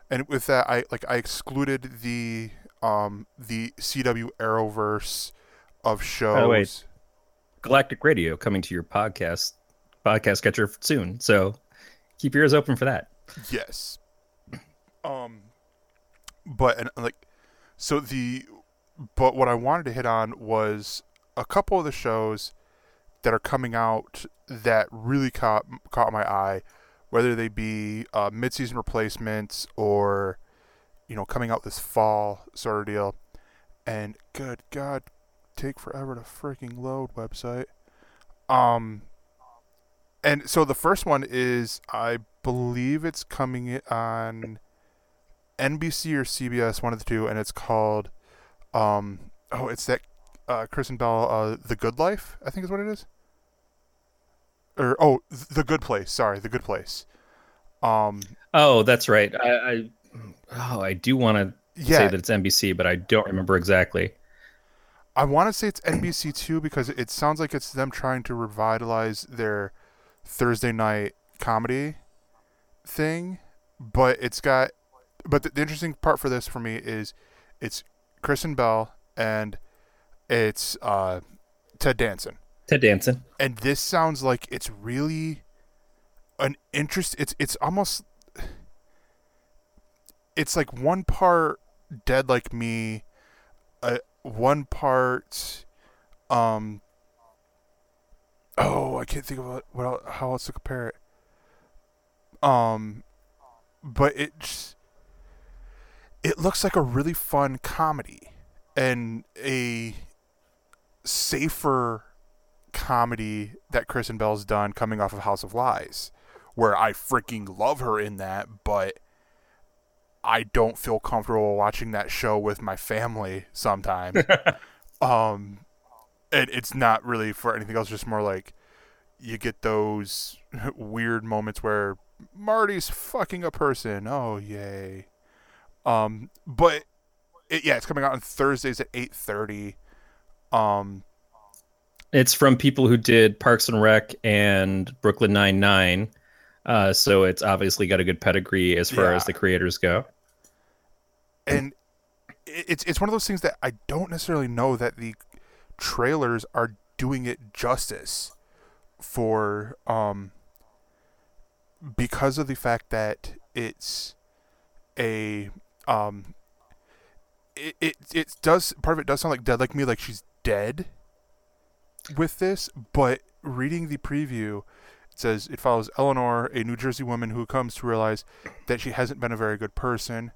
and with that I like I excluded the um the CW Arrowverse of shows. the way, Galactic Radio coming to your podcast podcast catcher soon. So keep your ears open for that. Yes. Um but and like so the but what I wanted to hit on was a couple of the shows that are coming out that really caught caught my eye, whether they be uh, mid-season replacements or you know coming out this fall sort of deal. And good God, take forever to freaking load website. Um, and so the first one is I believe it's coming on NBC or CBS, one of the two, and it's called um oh it's that uh Kristen Bell uh The Good Life, I think is what it is. Or oh The Good Place, sorry, The Good Place. Um Oh, that's right. I, I oh, I do want to yeah, say that it's NBC, but I don't remember exactly. I want to say it's NBC too because it sounds like it's them trying to revitalize their Thursday night comedy thing, but it's got. But the, the interesting part for this for me is it's Kristen Bell and it's uh, Ted Danson. Ted Danson. and this sounds like it's really an interest it's it's almost it's like one part dead like me uh, one part um oh i can't think of what, what el- how else to compare it um but it just, it looks like a really fun comedy and a safer comedy that Kristen Bell's done coming off of House of Lies, where I freaking love her in that, but I don't feel comfortable watching that show with my family sometimes. *laughs* um, and it's not really for anything else, just more like you get those *laughs* weird moments where Marty's fucking a person. Oh, yay. Um, but it, yeah, it's coming out on Thursdays at eight thirty. Um, It's from people who did Parks and Rec and Brooklyn Nine Nine, uh, so it's obviously got a good pedigree as far Yeah. as the creators go. and it's it's one of those things that I don't necessarily know that the trailers are doing it justice for um because of the fact that it's a um it, it it does part of it does sound like dead like me like she's dead with this but reading the preview it says it follows Eleanor a New Jersey woman who comes to realize that she hasn't been a very good person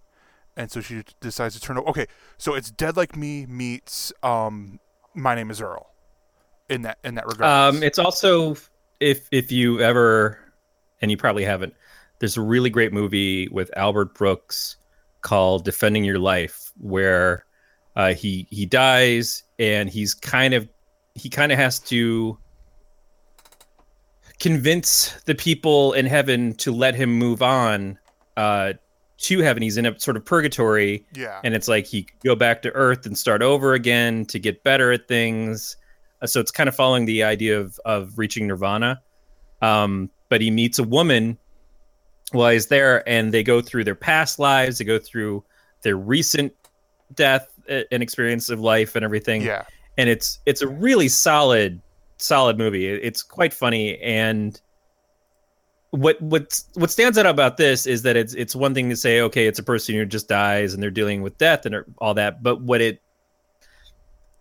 and so she decides to turn over. Okay, so it's Dead Like Me meets um, My Name Is Earl. In that in that regard. Um, it's also if if you ever, and you probably haven't. There's a really great movie with Albert Brooks called "Defending Your Life," where uh, he he dies and he's kind of he kind of has to convince the people in heaven to let him move on uh, to heaven. He's in a sort of purgatory, yeah. and it's like he could go back to earth and start over again to get better at things. Uh, so it's kind of following the idea of of reaching nirvana. Um but he meets a woman while he's there and they go through their past lives. They go through their recent death and experience of life and everything. Yeah. and it's it's a really solid solid movie. It's quite funny. And what what what stands out about this is that it's it's one thing to say okay it's a person who just dies and they're dealing with death and er, all that. But what it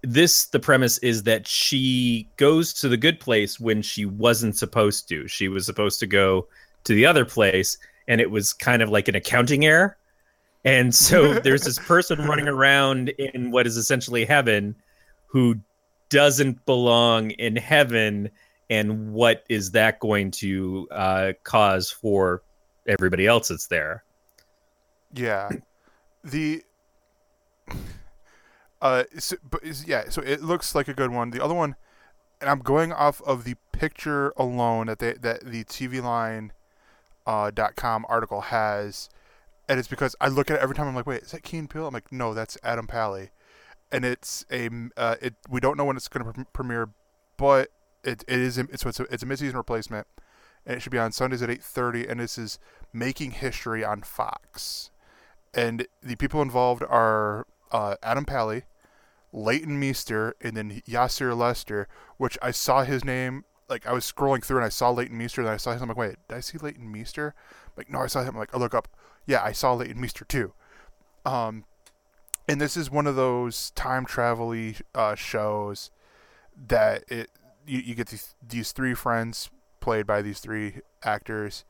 this the premise is that she goes to the good place when she wasn't supposed to. She was supposed to go to the other place and it was kind of like an accounting error and so *laughs* there's this person running around in what is essentially heaven who doesn't belong in heaven and what is that going to uh, cause for everybody else that's there Yeah. The uh so, but is, yeah, so it looks like a good one. The other one and I'm going off of the picture alone that they that the TV line uh, dot com article has and it's because I look at it every time I'm like, wait, is that Keen Peele? I'm like, no, that's Adam Pally. And it's a uh, it we don't know when it's going to pre- premiere, but it, it is it's it's a, it's a mid-season replacement and it should be on Sundays at 8:30 and this is making history on Fox. And the people involved are uh, Adam Pally, Leighton Meester, and then Yassir Lester, which I saw his name. Like I was scrolling through and I saw Leighton Meester, and I saw him. I'm like, wait, did I see Leighton Meester? Like, no, I saw him. I'm like, I look up. Yeah, I saw Leighton Meester too. Um, and this is one of those time travel uh, shows that it you, you get these these three friends played by these three actors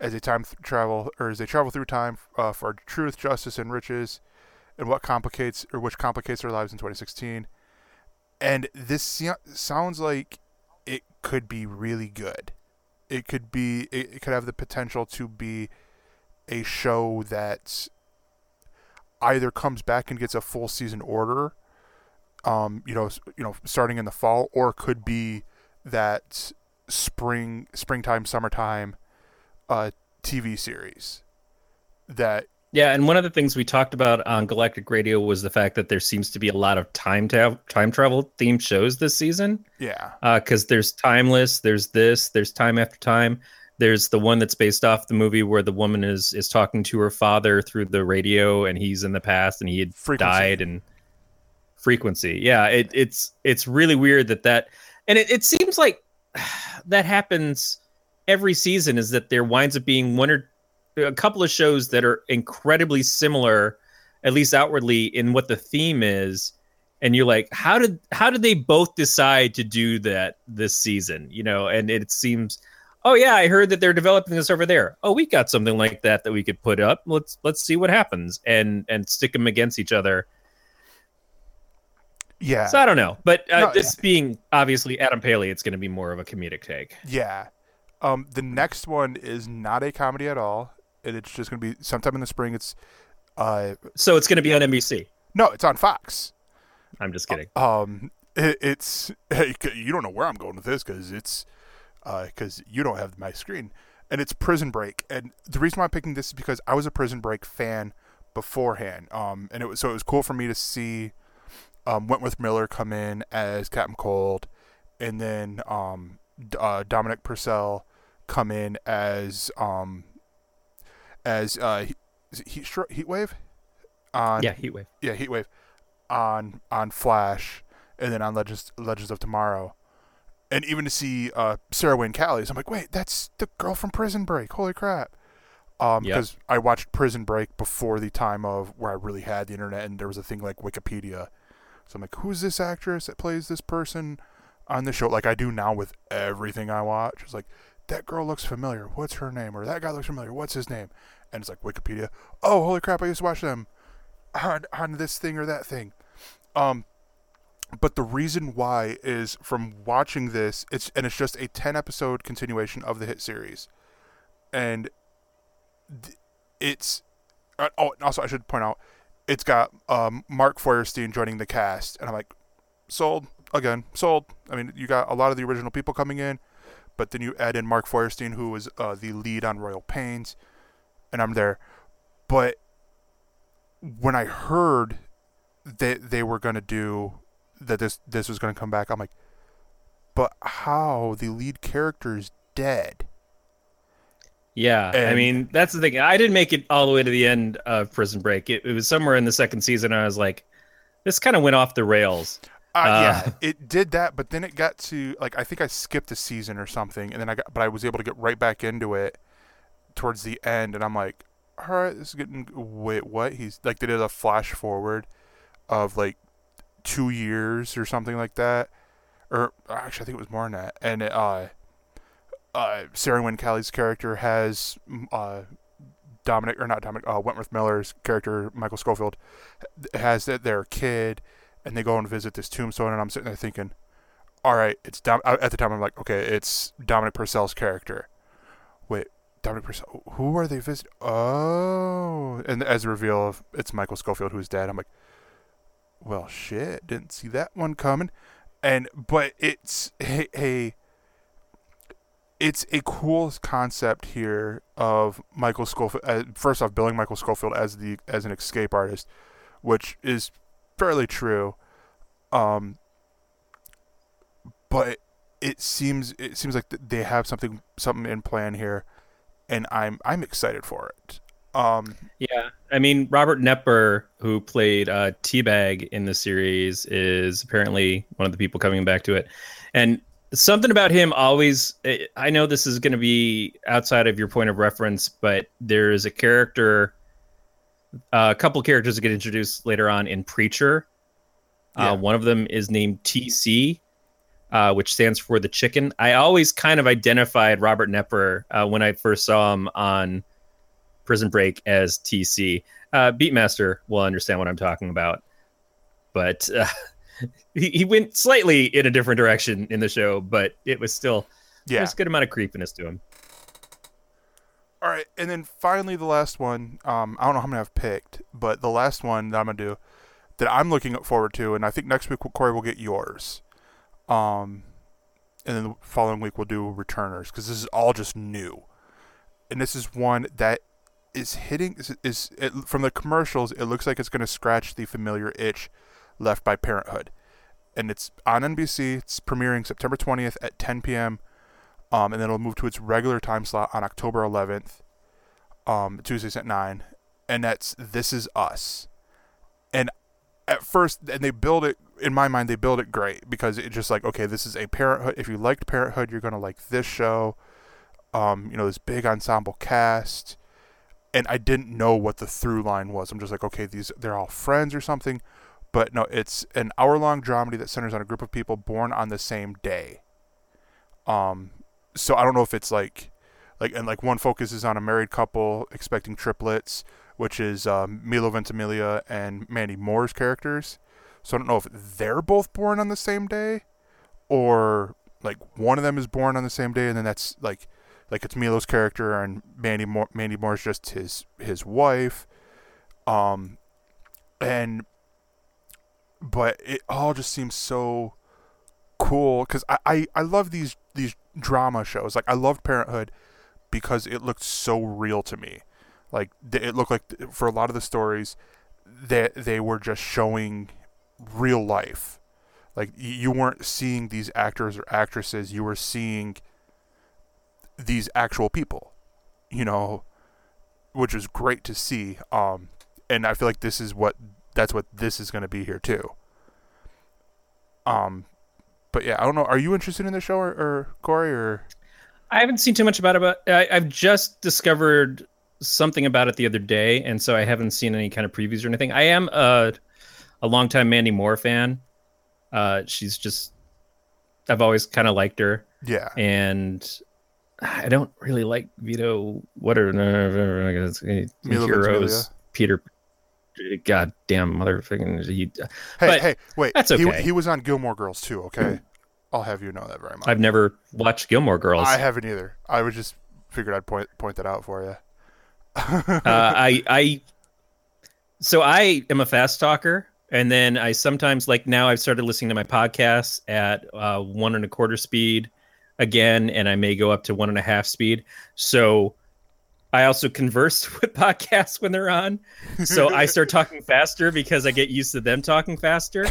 as they time travel or as they travel through time uh, for truth, justice, and riches, and what complicates or which complicates their lives in 2016. And this sounds like it could be really good. It could be. It, it could have the potential to be a show that either comes back and gets a full season order, um, you know, you know, starting in the fall, or could be that spring, springtime, summertime, uh, TV series that Yeah, and one of the things we talked about on Galactic Radio was the fact that there seems to be a lot of time ta- time travel themed shows this season. yeah Because there's Timeless, there's this, there's Time After Time. There's the one that's based off the movie where the woman is is talking to her father through the radio, and he's in the past, and he had Frequency. died, and frequency. Yeah, it, it's it's really weird that that and it, it seems like *sighs* that happens every season. Is that there winds up being one or a couple of shows that are incredibly similar, at least outwardly, in what the theme is, and you're like, how did how did they both decide to do that this season? You know, and it seems oh yeah, I heard that they're developing this over there. Oh, we got something like that that we could put up. Let's let's see what happens and and stick them against each other. Yeah. So I don't know, but uh, No, this being obviously Adam Pally, it's going to be more of a comedic take. Yeah. Um, the next one is not a comedy at all, and it's just gonna be sometime in the spring. It's, uh, So it's going to be on NBC. no, it's on Fox. I'm just kidding. Um, it, it's *laughs* you don't know where I'm going with this because it's, uh, because you don't have my screen, and it's Prison Break. And the reason why I'm picking this is because I was a Prison Break fan beforehand. Um, and it was so it was cool for me to see, um, Wentworth Miller come in as Captain Cold, and then um, uh, Dominic Purcell come in as um, as uh, is it heat heat wave, on yeah, Heatwave. yeah, Heatwave on on Flash, and then on Legends Legends of Tomorrow, and even to see uh, Sarah Wayne Callies, I'm like, wait, that's the girl from Prison Break. Holy crap! Um, Yep. because I watched Prison Break before the time of where I really had the internet, and there was a thing like Wikipedia. So I'm like, who's this actress that plays this person on the show? Like I do now with everything I watch. It's like that girl looks familiar. What's her name? Or that guy looks familiar. What's his name? And it's like Wikipedia. Oh, holy crap! I used to watch them on on this thing or that thing. Um, but the reason why is from watching this. It's and it's just a ten episode continuation of the hit series, and it's uh, oh also I should point out it's got um Mark Feuerstein joining the cast, and I'm like sold again sold. I mean you got a lot of the original people coming in, but then you add in Mark Feuerstein who was uh, the lead on Royal Pains, and I'm there, but when I heard that they were gonna do that this this was gonna come back, I'm like, but how the lead character is dead? Yeah, I mean that's the thing. I didn't make it all the way to the end of Prison Break. It, it was somewhere in the second season. I was like, this kind of went off the rails. Uh, Uh. yeah, *laughs* it did that, but then it got to like I think I skipped a season or something, and then I got, but I was able to get right back into it towards the end, and I'm like, all right, this is getting. Wait, what? He's like they did a flash forward of like two years or something like that, or actually I think it was more than that, and uh, uh, Sarah Wynn character has uh. Dominic or not Dominic, uh, Wentworth Miller's character, Michael Schofield, has their kid, and they go and visit this tombstone and i'm sitting there thinking all right it's Dom- at the time i'm like okay it's dominic purcell's character. Wait dominic purcell who are they visiting oh. And as a reveal of it's michael schofield who's dead i'm like well shit didn't see that one coming and but it's a, a it's a cool concept here of Michael Schofield. Uh, first off, billing Michael Schofield as the as an escape artist, which is fairly true. Um, but it seems it seems like they have something something in plan here, and I'm I'm excited for it. Um, Yeah, I mean Robert Knepper, who played uh, T-Bag in the series, is apparently one of the people coming back to it, and something about him always. I know this is going to be outside of your point of reference, but there is a character, uh, a couple characters that get introduced later on in Preacher. Yeah. Uh, one of them is named TC, uh, which stands for the chicken. I always kind of identified Robert Knepper uh, when I first saw him on Prison Break as TC. Uh, Beatmaster will understand what I'm talking about, but uh, *laughs* he, he went slightly in a different direction in the show, but it was still yeah. there's a good amount of creepiness to him. All right, and then finally the last one. Um, I don't know how many I've picked, but the last one that I'm gonna do, that I'm looking forward to, and I think next week Corey will get yours. Um, and then the following week we'll do returners because this is all just new, and this is one that is hitting is, is it, from the commercials. It looks like it's gonna scratch the familiar itch left by Parenthood, and it's on NBC. It's premiering September 20th at 10 p.m um, and then it'll move to its regular time slot on October 11th, um, Tuesdays at nine, and that's This Is Us. And at first, and they build it in my mind they build it great because it's just like okay this is a parenthood if you liked parenthood you're gonna like this show um you know this big ensemble cast and i didn't know what the through line was. I'm just like okay these they're all friends or something. But no it's an hour long dramedy that centers on a group of people born on the same day. Um so i don't know if it's like like and like one focuses on a married couple expecting triplets which is um, Milo Ventimiglia and Mandy Moore's characters. So I don't know if they're both born on the same day, or like one of them is born on the same day, and then that's like like it's Milo's character and Mandy Moore, Mandy Moore's just his his wife. Um, and but it all just seems so cool because I, I I love these these drama shows. Like I loved Parenthood because it looked so real to me. Like it looked like for a lot of the stories that they were just showing real life. Like you weren't seeing these actors or actresses, you were seeing these actual people. You know, which is great to see. Um and I feel like this is what that's what this is going to be here too. Um but yeah, I don't know. Are you interested in the show or, or Corey or I haven't seen too much about it, but I, I've just discovered something about it the other day, and so I haven't seen any kind of previews or anything. I am a a longtime Mandy Moore fan. Uh, she's just I've always kind of liked her. Yeah. And I don't really like Vito. What are no, heroes? Peter. God damn motherfucking. He, Hey, but hey, wait. that's He, okay. he was on Gilmore Girls too. Okay, I'll have you know that very much. I've never watched Gilmore Girls. I haven't either. I was just figured I'd point point that out for you. uh, I I so I am a fast talker, and then I sometimes like now I've started listening to my podcasts at uh, one and a quarter speed again, and I may go up to one and a half speed. So I also converse *laughs* with podcasts when they're on. So I *laughs* start talking faster because I get used to them talking faster.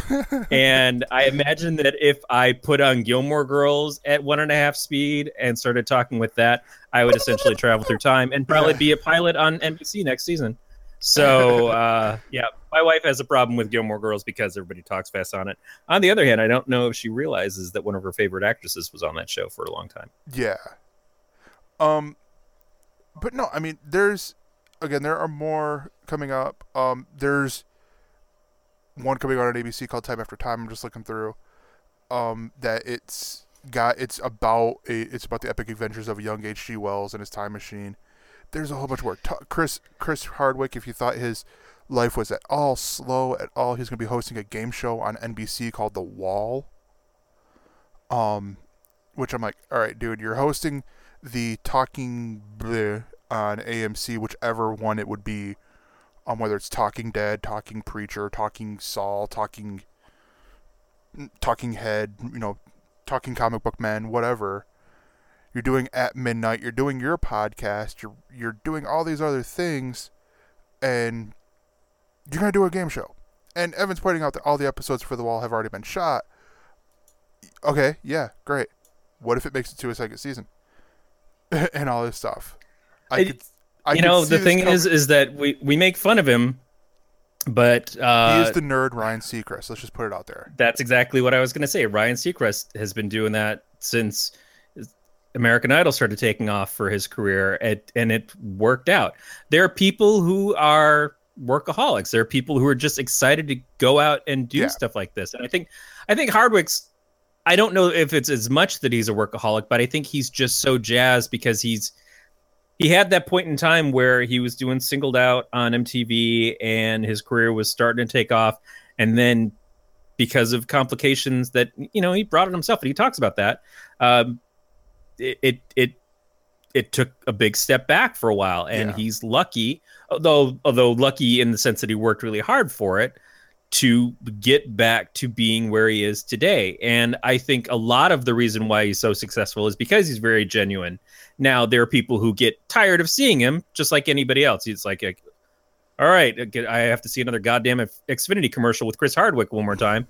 and I imagine that if I put on Gilmore Girls at one and a half speed and started talking with that, I would essentially travel through time and probably be a pilot on NBC next season. So *laughs* uh, yeah, my wife has a problem with Gilmore Girls because everybody talks fast on it. On the other hand, I don't know if she realizes that one of her favorite actresses was on that show for a long time. Yeah. Um, but no, I mean, there's again, there are more coming up. Um, there's one coming out on ABC called Time After Time. I'm just looking through. Um, that it's got it's about a it's about the epic adventures of a young H.G. Wells and his time machine. There's a whole bunch more. T- Chris Chris Hardwick, if you thought his life was at all slow at all, he's gonna be hosting a game show on NBC called The Wall. Um, which I'm like, all right, dude, you're hosting the Talking Bleh on AMC, whichever one it would be, um, whether it's Talking Dead, Talking Preacher, Talking Saul, Talking Talking Head, you know, Talking Comic Book Men, whatever. You're doing at midnight. You're doing your podcast. You're you're doing all these other things, and you're gonna do a game show. And Evan's pointing out that all the episodes for The Wall have already been shot. Okay, yeah, great. What if it makes it to a second season? *laughs* and all this stuff. I I- could, I you know, the thing is, is that we we make fun of him, but uh, he is the nerd Ryan Seacrest. Let's just put it out there. That's exactly what I was going to say. Ryan Seacrest has been doing that since American Idol started taking off for his career, and, and it worked out. There are people who are workaholics. There are people who are just excited to go out and do Yeah. stuff like this. And I think, I think Hardwick's. I don't know if it's as much that he's a workaholic, but I think he's just so jazzed because he's he had that point in time where he was doing singled out on MTV and his career was starting to take off and then because of complications that you know he brought it himself and he talks about that um, it, it it it took a big step back for a while and Yeah. he's lucky although although lucky in the sense that he worked really hard for it to get back to being where he is today. And i think a lot of the reason why he's so successful is because he's very genuine. Now there are people who get tired of seeing him just like anybody else. It's like all right I have to see another goddamn xfinity commercial with chris hardwick one more time.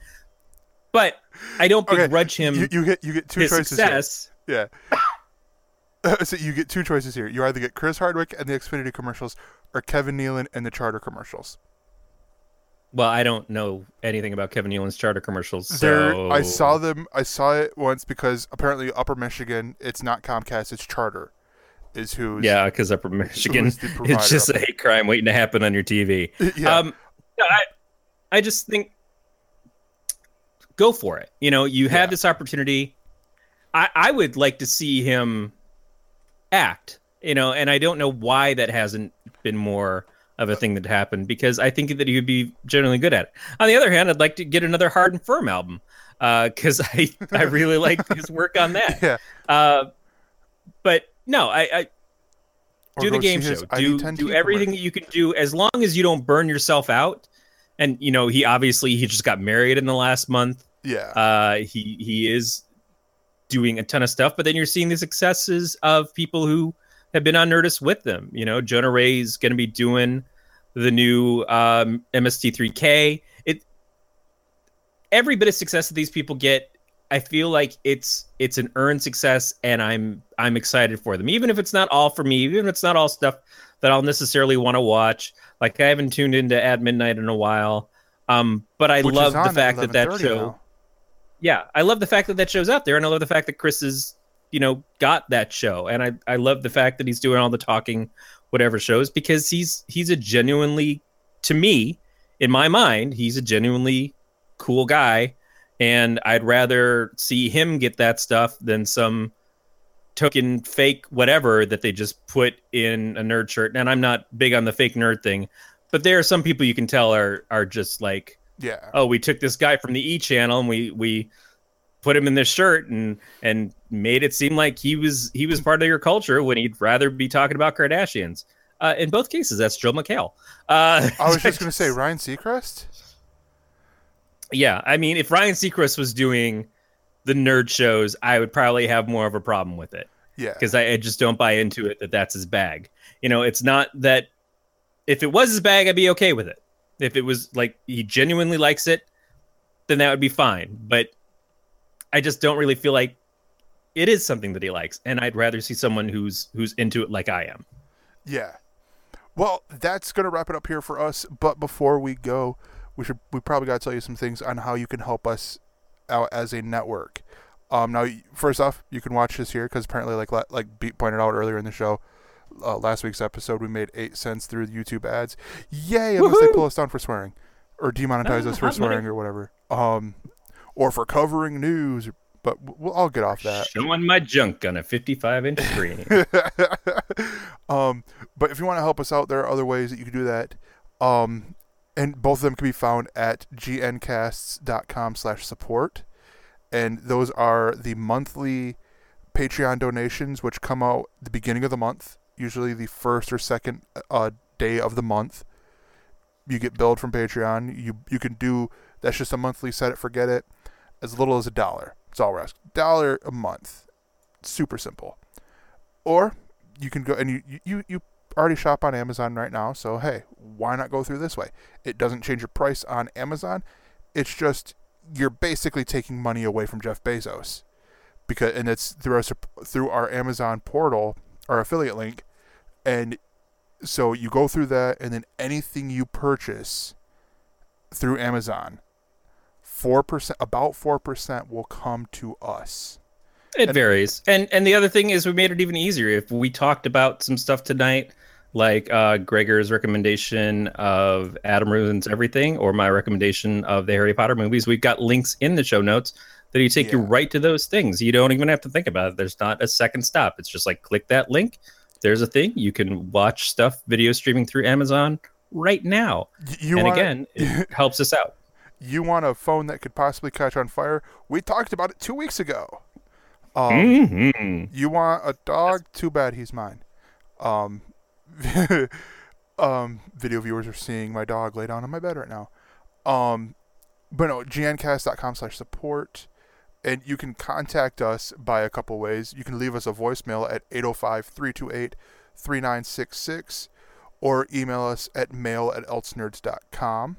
But i don't Okay, begrudge him You, you get you get two choices success. here. Yeah. *coughs* so you get two choices here. You either get Chris Hardwick and the Xfinity commercials, or Kevin Nealon and the Charter commercials. Well, I don't know anything about Kevin Nealon's charter commercials. There, So I saw them. I saw it once because apparently Upper Michigan, it's not Comcast, it's Charter, is who's Yeah, because Upper Michigan, who's the *laughs* provider it's just a hate crime waiting to happen on your TV. *laughs* yeah, Um, I, I just think go for it. You know, you Yeah. have this opportunity. I, I would like to see him act. You know, and I don't know why that hasn't been more of a thing that happened because I think that he would be generally good at it. On the other hand, I'd like to get another Hard 'n Phirm album because I I really like his work on that. *laughs* yeah. Uh, but no, I, I do the game his show. Do do everything that you can do as long as you don't burn yourself out. And you know, he obviously he just got married in the last month. Yeah, Uh, he he is doing a ton of stuff, but then you're seeing the successes of people who have been on Nerdist with them. You know, Jonah Ray's going to be doing the new um, MST3K. It every bit of success that these people get, I feel like it's it's an earned success, and I'm I'm excited for them. Even if it's not all for me, even if it's not all stuff that I'll necessarily want to watch. Like I haven't tuned into At Midnight in a while, um, but I Which love the fact that that 11:30 show now. Yeah, I love the fact that that show's out there, and I love the fact that Chris is, you know, got that show, and I I love the fact that he's doing all the talking, whatever shows, because he's he's a genuinely, to me, in my mind, he's a genuinely cool guy, and I'd rather see him get that stuff than some token fake whatever that they just put in a nerd shirt. And I'm not big on the fake nerd thing, but there are some people you can tell are are just like Yeah, oh, we took this guy from the E channel and we we put him in this shirt and and made it seem like he was he was part of your culture when he'd rather be talking about Kardashians. Uh, in both cases, that's Joel McHale. Uh, I was just *laughs* gonna say Ryan Seacrest. yeah, I mean, if Ryan Seacrest was doing the nerd shows, I would probably have more of a problem with it Yeah, because I, I just don't buy into it that that's his bag. You know, it's not that if it was his bag, I'd be okay with it. If it was like he genuinely likes it, then that would be fine. But I just don't really feel like it is something that he likes, and I'd rather see someone who's who's into it like I am. Yeah. Well, that's gonna wrap it up here for us. But before we go, we should we probably gotta tell you some things on how you can help us out as a network. Um, now, first off, you can watch this here because apparently, like like Beat pointed out earlier in the show, uh, last week's episode, we made eight cents through YouTube ads. Yay! Unless they pull us down for swearing, or demonetize Ah, us for hot money. swearing or whatever. Um, or for covering news. But we'll I'll get off that. Showing my junk on a 55 inch screen. *laughs* um, but if you want to help us out, there are other ways that you can do that. Um, and both of them can be found at gncasts.com slash support. And those are the monthly Patreon donations, which come out the beginning of the month, usually the first or second uh, day of the month. You get billed from Patreon. You you can do that's just a monthly set it forget it, as little as a dollar. It's all asking. Dollar a month. Super simple. Or you can go and you, you you already shop on Amazon right now, so hey, why not go through this way? It doesn't change your price on Amazon. It's just you're basically taking money away from Jeff Bezos because and it's through sup- through our Amazon portal, our affiliate link, and so you go through that, and then anything you purchase through Amazon, four percent, about four percent, will come to us. It varies. And and the other thing is we made it even easier. If we talked about some stuff tonight, like uh, Gregor's recommendation of Adam Ruins Everything or my recommendation of the Harry Potter movies, we've got links in the show notes that you take you right to those things. You don't even have to think about it. There's not a second stop. It's just like click that link. There's a thing. You can watch stuff video streaming through Amazon right now. You and want again, it *laughs* helps us out. you want a phone that could possibly catch on fire? We talked about it two weeks ago. Um, Mhm. You want a dog? Too bad he's mine. Um, *laughs* um, video viewers are seeing my dog lay down on my bed right now. Um, but no, gncast.com slash support. And you can contact us by a couple ways. You can leave us a voicemail at 805 328 3966 or email us at mail at elsenerds.com.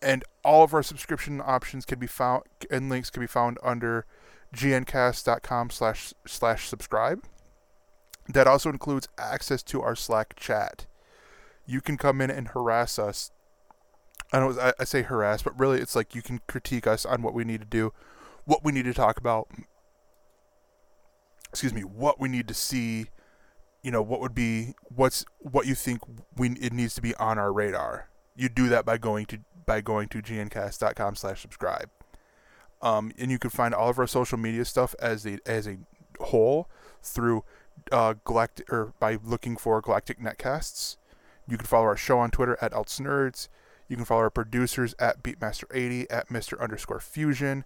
And all of our subscription options can be found and links can be found under gncast.com slash slash subscribe. That also includes access to our Slack chat. You can come in and harass us I don't I say harass, but really it's like you can critique us on what we need to do, what we need to talk about. Excuse me, what we need to see. You know what would be what's what you think we it needs to be on our radar. You do that by going to by going to gncast.com slash subscribe. Um, and you can find all of our social media stuff as a as a whole through uh, galactic or by looking for Galactic Netcasts. You can follow our show on Twitter at ElseNerds. You can follow our producers at Beatmaster80 at Mr. Underscore Fusion.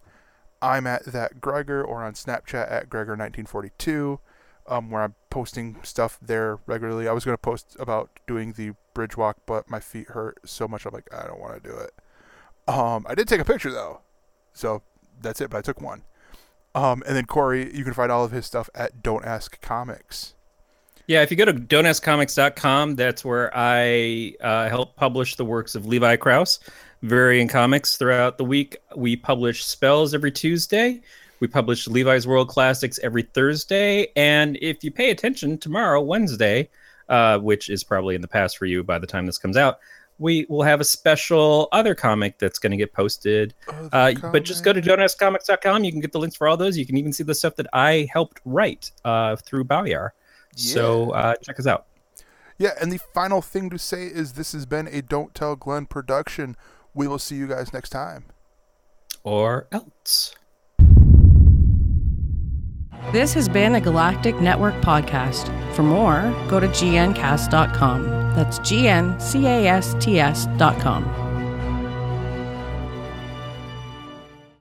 I'm at that Gregor or on Snapchat at Gregor1942, um, where I'm posting stuff there regularly. I was going to post about doing the bridge walk, but my feet hurt so much. I'm like, I don't want to do it. Um, I did take a picture though, so that's it. But I took one. Um, and then Corey, you can find all of his stuff at Don't Ask Comics. Yeah, if you go to don'taskcomics.com, that's where I uh, help publish the works of Levi Krauss, varying comics throughout the week. We publish spells every Tuesday. We publish Levi's World Classics every Thursday. And if you pay attention, tomorrow, Wednesday, uh, which is probably in the past for you by the time this comes out, we will have a special other comic that's going to get posted. Uh, but just go to don'taskcomics.com. You can get the links for all those. You can even see the stuff that I helped write uh, through Balyar. So uh, check us out. Yeah, and the final thing to say is this has been a Don't Tell Glenn production. We will see you guys next time. Or else. This has been a Galactic Network podcast. For more, go to gncast.com. That's G N C A S T S.com.